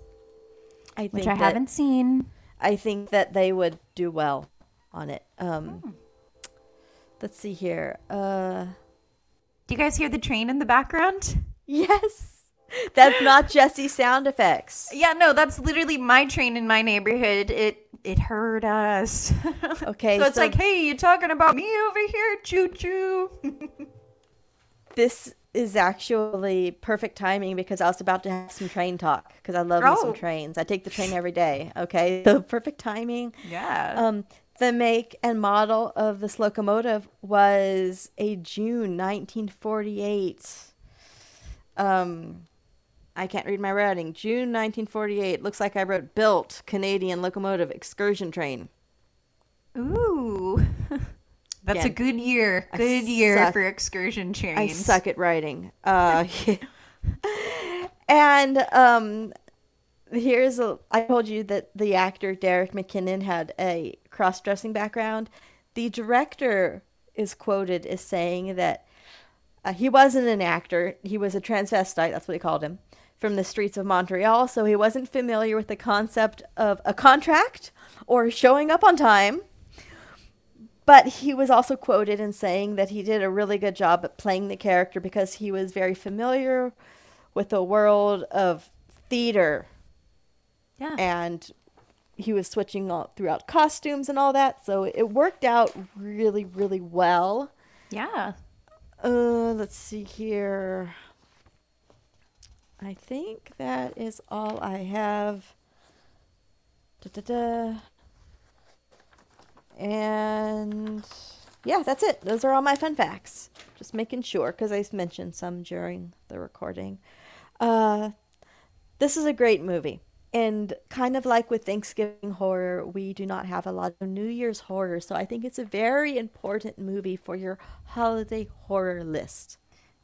I think
Which I
that-
haven't seen.
I think that they would do well on it. Um, Let's see here. Uh,
Do you guys hear the train in the background?
Yes. That's not Jesse sound effects.
Yeah, no, that's literally my train in my neighborhood. It it heard us.
Okay,
so it's
so-
like, hey, you talking about me over here? Choo choo.
This is actually perfect timing because I was about to have some train talk because I love me some
Oh.
trains. I take the train every day. Okay, so perfect timing.
Yeah.
Um, the make and model of this locomotive was a June 1948. Um, I can't read my writing. June 1948. Looks like I wrote built Canadian locomotive excursion train.
Ooh. That's a good year.
I
Good year
suck-
for excursion trains.
I suck at writing. Uh, and um, here's a. I told you that the actor Derek MacKinnon had a cross-dressing background. The director is quoted as saying that uh, he wasn't an actor; he was a transvestite. That's what he called him from the streets of Montreal. So he wasn't familiar with the concept of a contract or showing up on time. But he was also quoted in saying that he did a really good job at playing the character because he was very familiar with the world of theater.
Yeah.
And he was switching all throughout costumes and all that. So it worked out really, really well.
Yeah.
Uh, let's see here. I think that is all I have. Da-da-da. And yeah, that's it. Those are all my fun facts. Just making sure because I mentioned some during the recording. Uh, this is a great movie. And kind of like with Thanksgiving horror, we do not have a lot of New Year's horror. So I think it's a very important movie for your holiday horror list.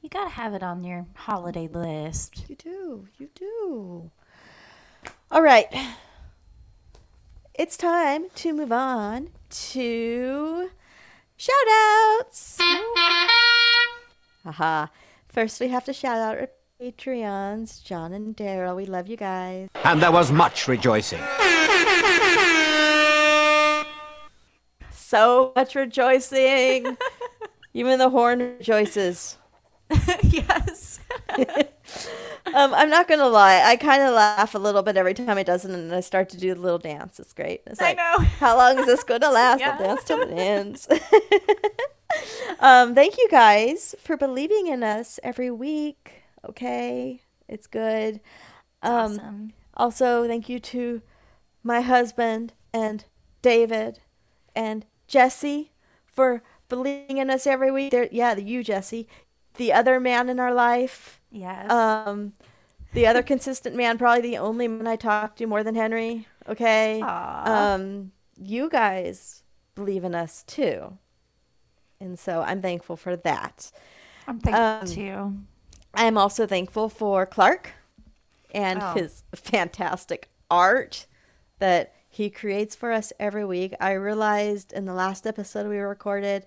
You gotta have it on your holiday list.
You do. You do. All right. It's time to move on to shout outs. Haha. First, we have to shout out our Patreons, John and Daryl. We love you guys.
And there was much rejoicing.
so much rejoicing. Even the horn rejoices.
yes.
um, I'm not gonna lie. I kind of laugh a little bit every time it does, it, and I start to do the little dance. It's great. It's
I know.
how long is this gonna last?
Yeah.
I'll dance till it ends. um, thank you guys for believing in us every week. Okay, it's good. Um,
awesome.
Also, thank you to my husband and David and Jesse for believing in us every week. There, yeah, you, Jesse, the other man in our life.
Yes.
Um, the other consistent man, probably the only man I talk to more than Henry. Okay.
Aw.
Um, you guys believe in us too, and so I'm thankful for that.
I'm thankful
Um,
too.
I am also thankful for Clark and
Oh.
his fantastic art that he creates for us every week. I realized in the last episode we recorded,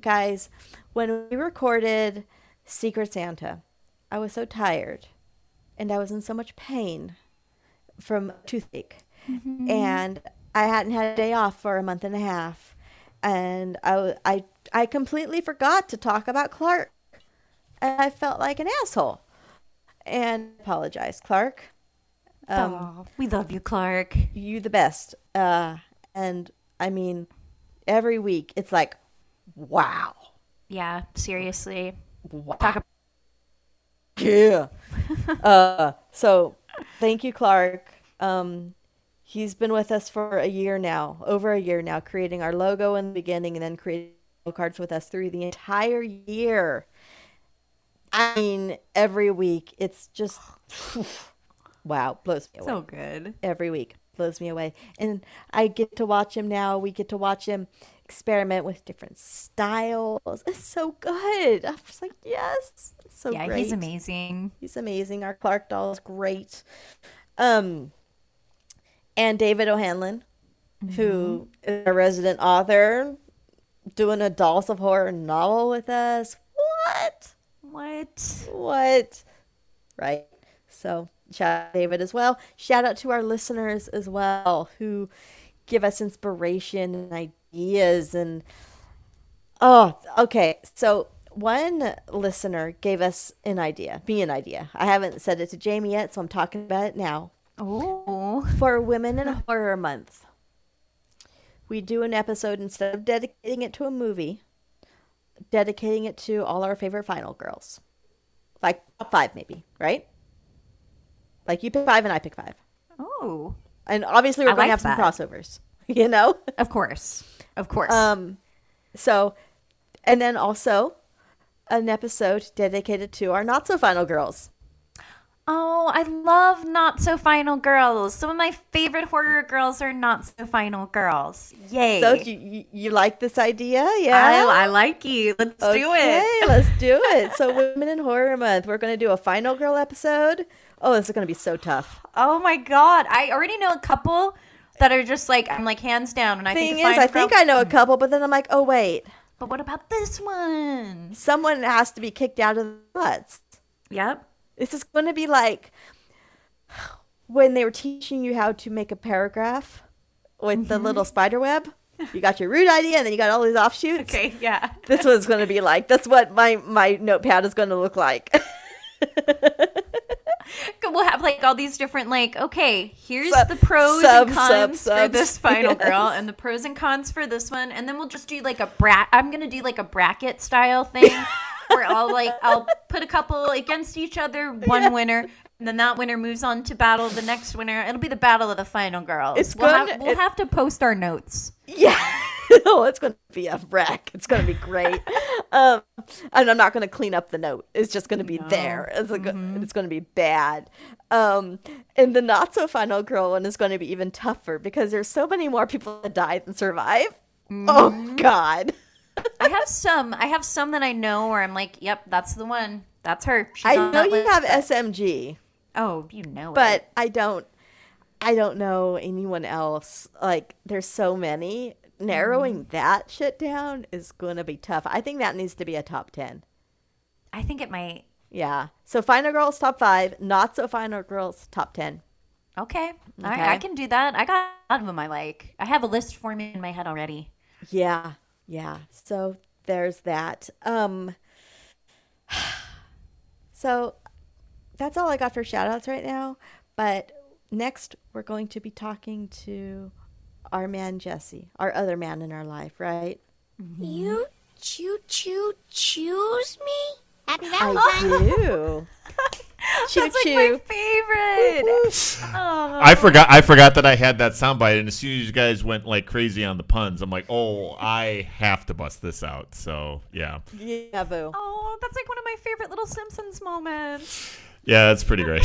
guys, when we recorded Secret Santa, I was so tired and I was in so much pain from toothache. And I hadn't had a day off for a month and a half. And I, I, I completely forgot to talk about Clark. And I felt like an asshole. And apologize, Clark. Um,
Aw, we love you, Clark.
you the best. Uh, and I mean, every week it's like, wow.
Yeah, seriously. Talk about
Yeah. uh, so thank you, Clark. Um, he's been with us for a year now, over a year now, creating our logo in the beginning and then creating cards with us through the entire year. I mean, every week it's just wow, blows me away.
so good.
every week blows me away and i get to watch him now we get to watch him experiment with different styles it's so good i'm just like yes it's so
yeah,
great
he's amazing.
he's amazing our clark doll is great um and david o'hanlon who is a resident author doing a dolls of horror novel with us what
What?
what? Right. So shout out to David as well. Shout out to our listeners as well who give us inspiration and ideas and oh okay. So one listener gave us an idea, me an idea. I haven't said it to Jamie yet, so I'm talking about it now.
Oh.
For Women in Horror Month, we do an episode instead of dedicating it to a movie, dedicating it to all our favorite final girls. Like top five, maybe, right? Like you pick five and I pick five.
Oh.
And obviously we're
I
going to
like
have some crossovers, you know?
Of course. Of course.
Um, so, and then also an episode dedicated to our not so final girls.
Oh, I love Not So Final Girls. Some of my favorite horror girls are Not So Final Girls. Yay.
So you, you, you like this idea? Yeah.
I, I like you. Let's do
Okay,
it.
let's do it. So, Women in Horror Month, we're going to do a Final Girl episode. Oh, this is going to be so tough.
Oh my god. I already know a couple that are just like I'm like hands down and I
Thing
think
is, I think I know a couple, but then I'm like, oh wait,
But what about this one?
someone has to be kicked out of the butts.
Yep.
This is going to be like when they were teaching you how to make a paragraph with
Mm-hmm.
the little spider web. You got your root idea, and then you got all these offshoots.
Okay, yeah.
This one's going to be like that's what my my notepad is going to look like.
We'll have like all these different like okay, here's
Sub-
the pros
sub-
and
sub-
cons for this final girl and the pros and cons for this one and then we'll just do like a brat I'm going to do like a bracket style thing where I'll like I'll put a couple against each other, one winner, and then that winner moves on to battle the next winner. It'll be the battle of the final girl
It's
we'll,
gonna-
have, we'll
it-
have to post our notes.
Yeah. oh, it's going to be a wreck. It's going to be great. um, and I'm not going to clean up the note. It's just going to be there. It's,
Mm-hmm.
it's going to be bad. Um, and the not so final girl one is going to be even tougher because there's so many more people that die than survive.
Mm-hmm.
Oh God.
I have some. I have some that I know where I'm like, yep, that's the one. That's her. She's
I know you
list.
have SMG,
Oh, you know it.
but I don't. I don't know anyone else. Like, there's so many. Narrowing
Mm.
that shit down is going to be tough. I think that needs to be a top ten.
I think it might.
Yeah. So Final Girls top five, not so Final Girls top ten.
Okay. All right,
Okay.
I can do that. I got a lot of them I like. I have a list for me in my head already.
Yeah, yeah. So there's that. Um so that's all I got for shout outs right now. But next we're going to be talking to our man Jesse, our other man in our life, right? Mm-hmm.
You choo choo choose me? Happy
I
Valentine's.
do. choo
That's like my favorite. Oh.
I forgot. I forgot that I had that soundbite, and as soon as you guys went like crazy on the puns, I'm like, oh, I have to bust this out. So yeah,
Yeah, boo.
Oh, that's like one of my favorite little Simpsons moments.
Yeah, that's pretty great.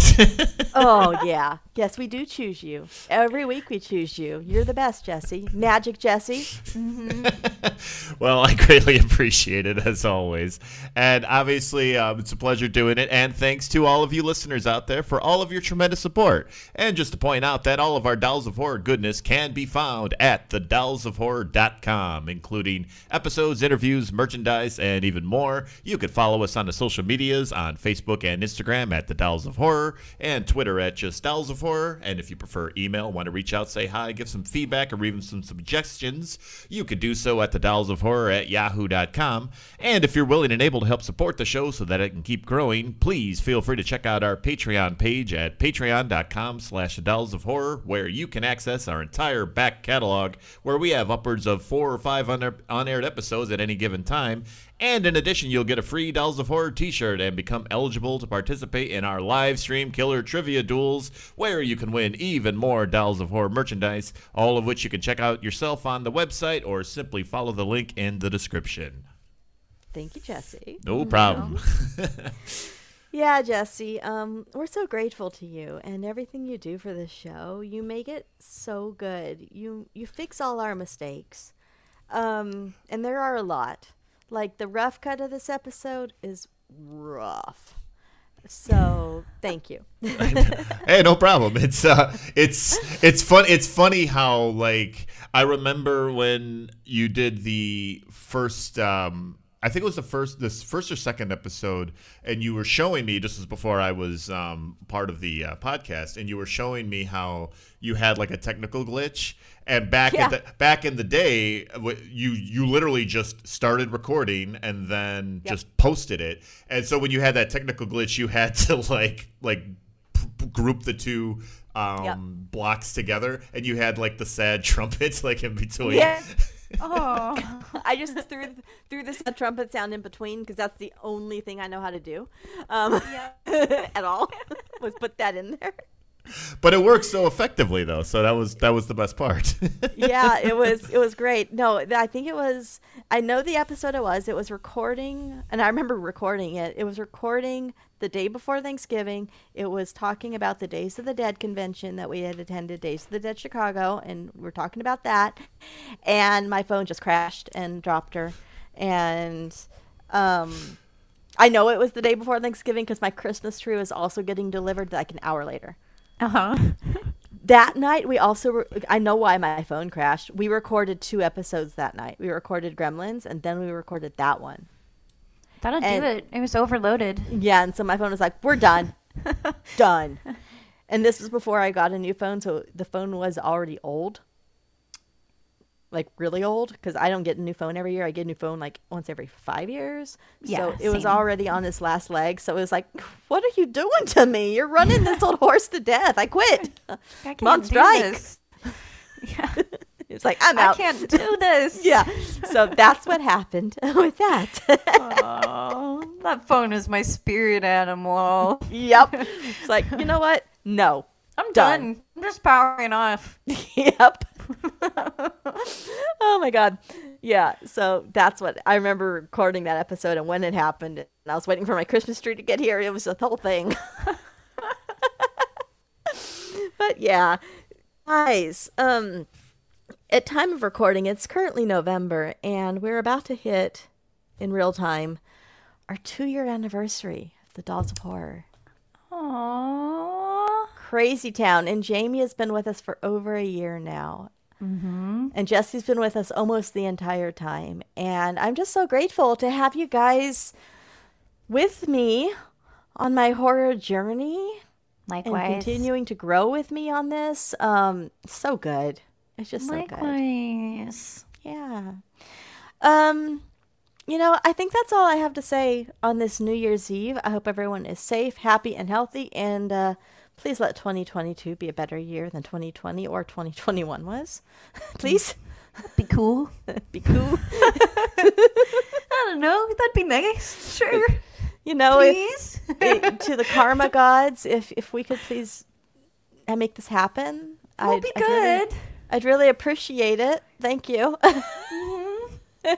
oh yeah. Yes, we do choose you. Every week we choose you. You're the best, Jesse. Magic Jesse.
well, I greatly appreciate it as always, and obviously um, it's a pleasure doing it. And thanks to all of you listeners out there for all of your tremendous support. And just to point out that all of our Dolls of Horror goodness can be found at thedollsofhorror.com, including episodes, interviews, merchandise, and even more. You can follow us on the social medias on Facebook and Instagram at the Dolls of Horror, and Twitter at just Dolls of Horror. And if you prefer email, want to reach out, say hi, give some feedback, or even some suggestions, you could do so at the Dolls of Horror at yahoo.com. And if you're willing and able to help support the show so that it can keep growing, please feel free to check out our Patreon page at patreon.com slash dolls of horror, where you can access our entire back catalog, where we have upwards of four or five un- on-aired episodes at any given time. And in addition, you'll get a free Dolls of Horror t shirt and become eligible to participate in our live stream killer trivia duels, where you can win even more Dolls of Horror merchandise, all of which you can check out yourself on the website or simply follow the link in the description.
Thank you, Jesse.
No problem.
Yeah, Jesse. Um, we're so grateful to you and everything you do for this show. You make it so good. You you fix all our mistakes. Um, and there are a lot. Like the rough cut of this episode is rough. So thank you.
hey, no problem. It's uh, it's it's fun. It's funny how like I remember when you did the first. Um, I think it was the first, this first or second episode, and you were showing me. This was before I was um, part of the uh, podcast, and you were showing me how you had like a technical glitch. And back
Yeah.
at the back in the day, you you literally just started recording and then just posted it. And so when you had that technical glitch, you had to like like p- group the two um,
Yep.
blocks together, and you had like the sad trumpets like in between.
Yeah.
Oh.
I just threw threw this trumpet sound in between because that's the only thing I know how to do, um, at all. was put that in there.
But it works so effectively though, so that was that was the best part.
yeah, it was it was great. No, I think it was. I know the episode it was. It was recording, and I remember recording it. It was recording the day before Thanksgiving. It was talking about the Days of the Dead convention that we had attended, Days of the Dead Chicago, and we're talking about that. And my phone just crashed and dropped her, and um, I know it was the day before Thanksgiving because my Christmas tree was also getting delivered like an hour later.
Uh huh.
That night, we also, re- I know why my phone crashed. We recorded two episodes that night. We recorded Gremlins and then we recorded that one.
That'll
And-
do it. It was overloaded.
Yeah, and so my phone was like, we're done. done. And this was before I got a new phone, so the phone was already old. Like really old, because I don't get a new phone every year. I get a new phone like once every five years. Yeah, so
Yeah,
it was already on its last leg. So it was like, what are you doing to me? You're running this old horse to death. I quit.
I can't
strike.
this.
It's like I'm out.
I can't do this.
yeah. So that's what happened with that.
Oh, that phone is my spirit animal.
yep. It's like, you know what? No.
I'm
Done.
done. I'm just powering off.
yep. oh my god. Yeah. So that's what I remember recording that episode and when it happened. And I was waiting for my Christmas tree to get here. It was the whole thing. but yeah. Guys, um at time of recording, it's currently November, and we're about to hit in real time our two year anniversary of the Dolls of Horror.
Aww.
Crazy Town. And Jamie has been with us for over a year now.
Mm-hmm.
And Jesse's been with us almost the entire time. And I'm just so grateful to have you guys with me on my horror journey.
Likewise.
And continuing to grow with me on this. Um, so good. It's just so good.
Likewise.
Yeah. Um, you know, I think that's all I have to say on this New Year's Eve. I hope everyone is safe, happy, and healthy. And uh, please let 2022 be a better year than 2020 or 2021 was. please.
Be cool.
be cool.
I don't know. That'd be nice. Sure.
You know,
Please?
if, it- to the karma gods, if if we could please uh, make this happen,
We'll
I'd,
be
I'd really-
good.
I'd really appreciate it. Thank you. Mm-hmm.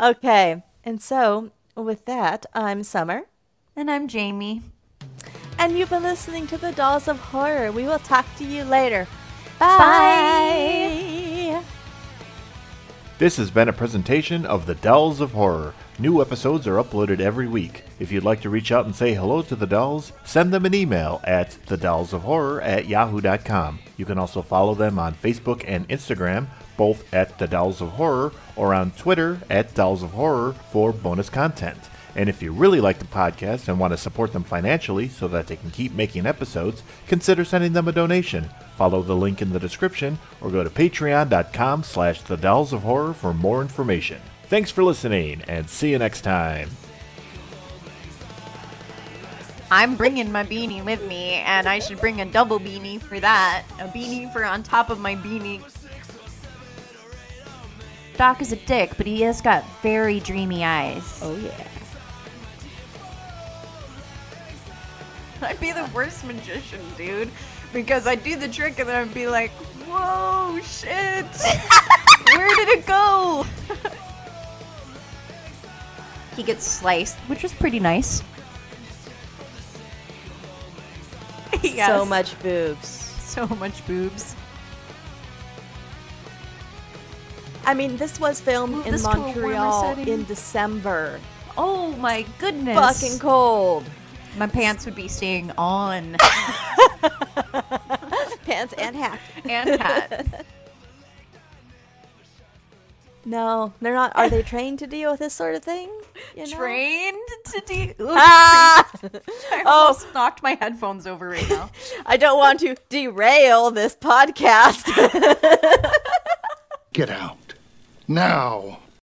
okay, and so with that, I'm Summer.
And I'm Jamie.
And you've been listening to the Dolls of Horror. We will talk to you later.
Bye.
This has been a presentation of The Dolls of Horror. New episodes are uploaded every week. If you'd like to reach out and say hello to the dolls, send them an email at thedollsofhorror at yahoo.com. You can also follow them on Facebook and Instagram, both at The Dolls of Horror, or on Twitter at Dolls of Horror for bonus content. And if you really like the podcast and want to support them financially so that they can keep making episodes, consider sending them a donation. Follow the link in the description or go to patreon.com slash the dolls of horror for more information. Thanks for listening and see you next time.
I'm bringing my beanie with me, and I should bring a double beanie for that. A beanie for on top of my beanie. Doc is a dick, but he has got very dreamy eyes.
Oh, yeah.
I'd be the worst magician, dude. Because I'd do the trick and then I'd be like, whoa, shit. Where did it go? he gets sliced, which was pretty nice.
So much boobs.
So much boobs.
I mean, this was filmed
Move
in
this to a warmer
Montreal in December.
Oh my goodness.
Fucking cold.
My pants would be staying on.
Pants and hat.
and hat.
No, they're not. Are they trained to deal with this sort of thing? You know?
Trained to deal.
Ah!
I
Oh.
almost knocked my headphones over right now.
I don't want to derail this podcast.
Get out. Now.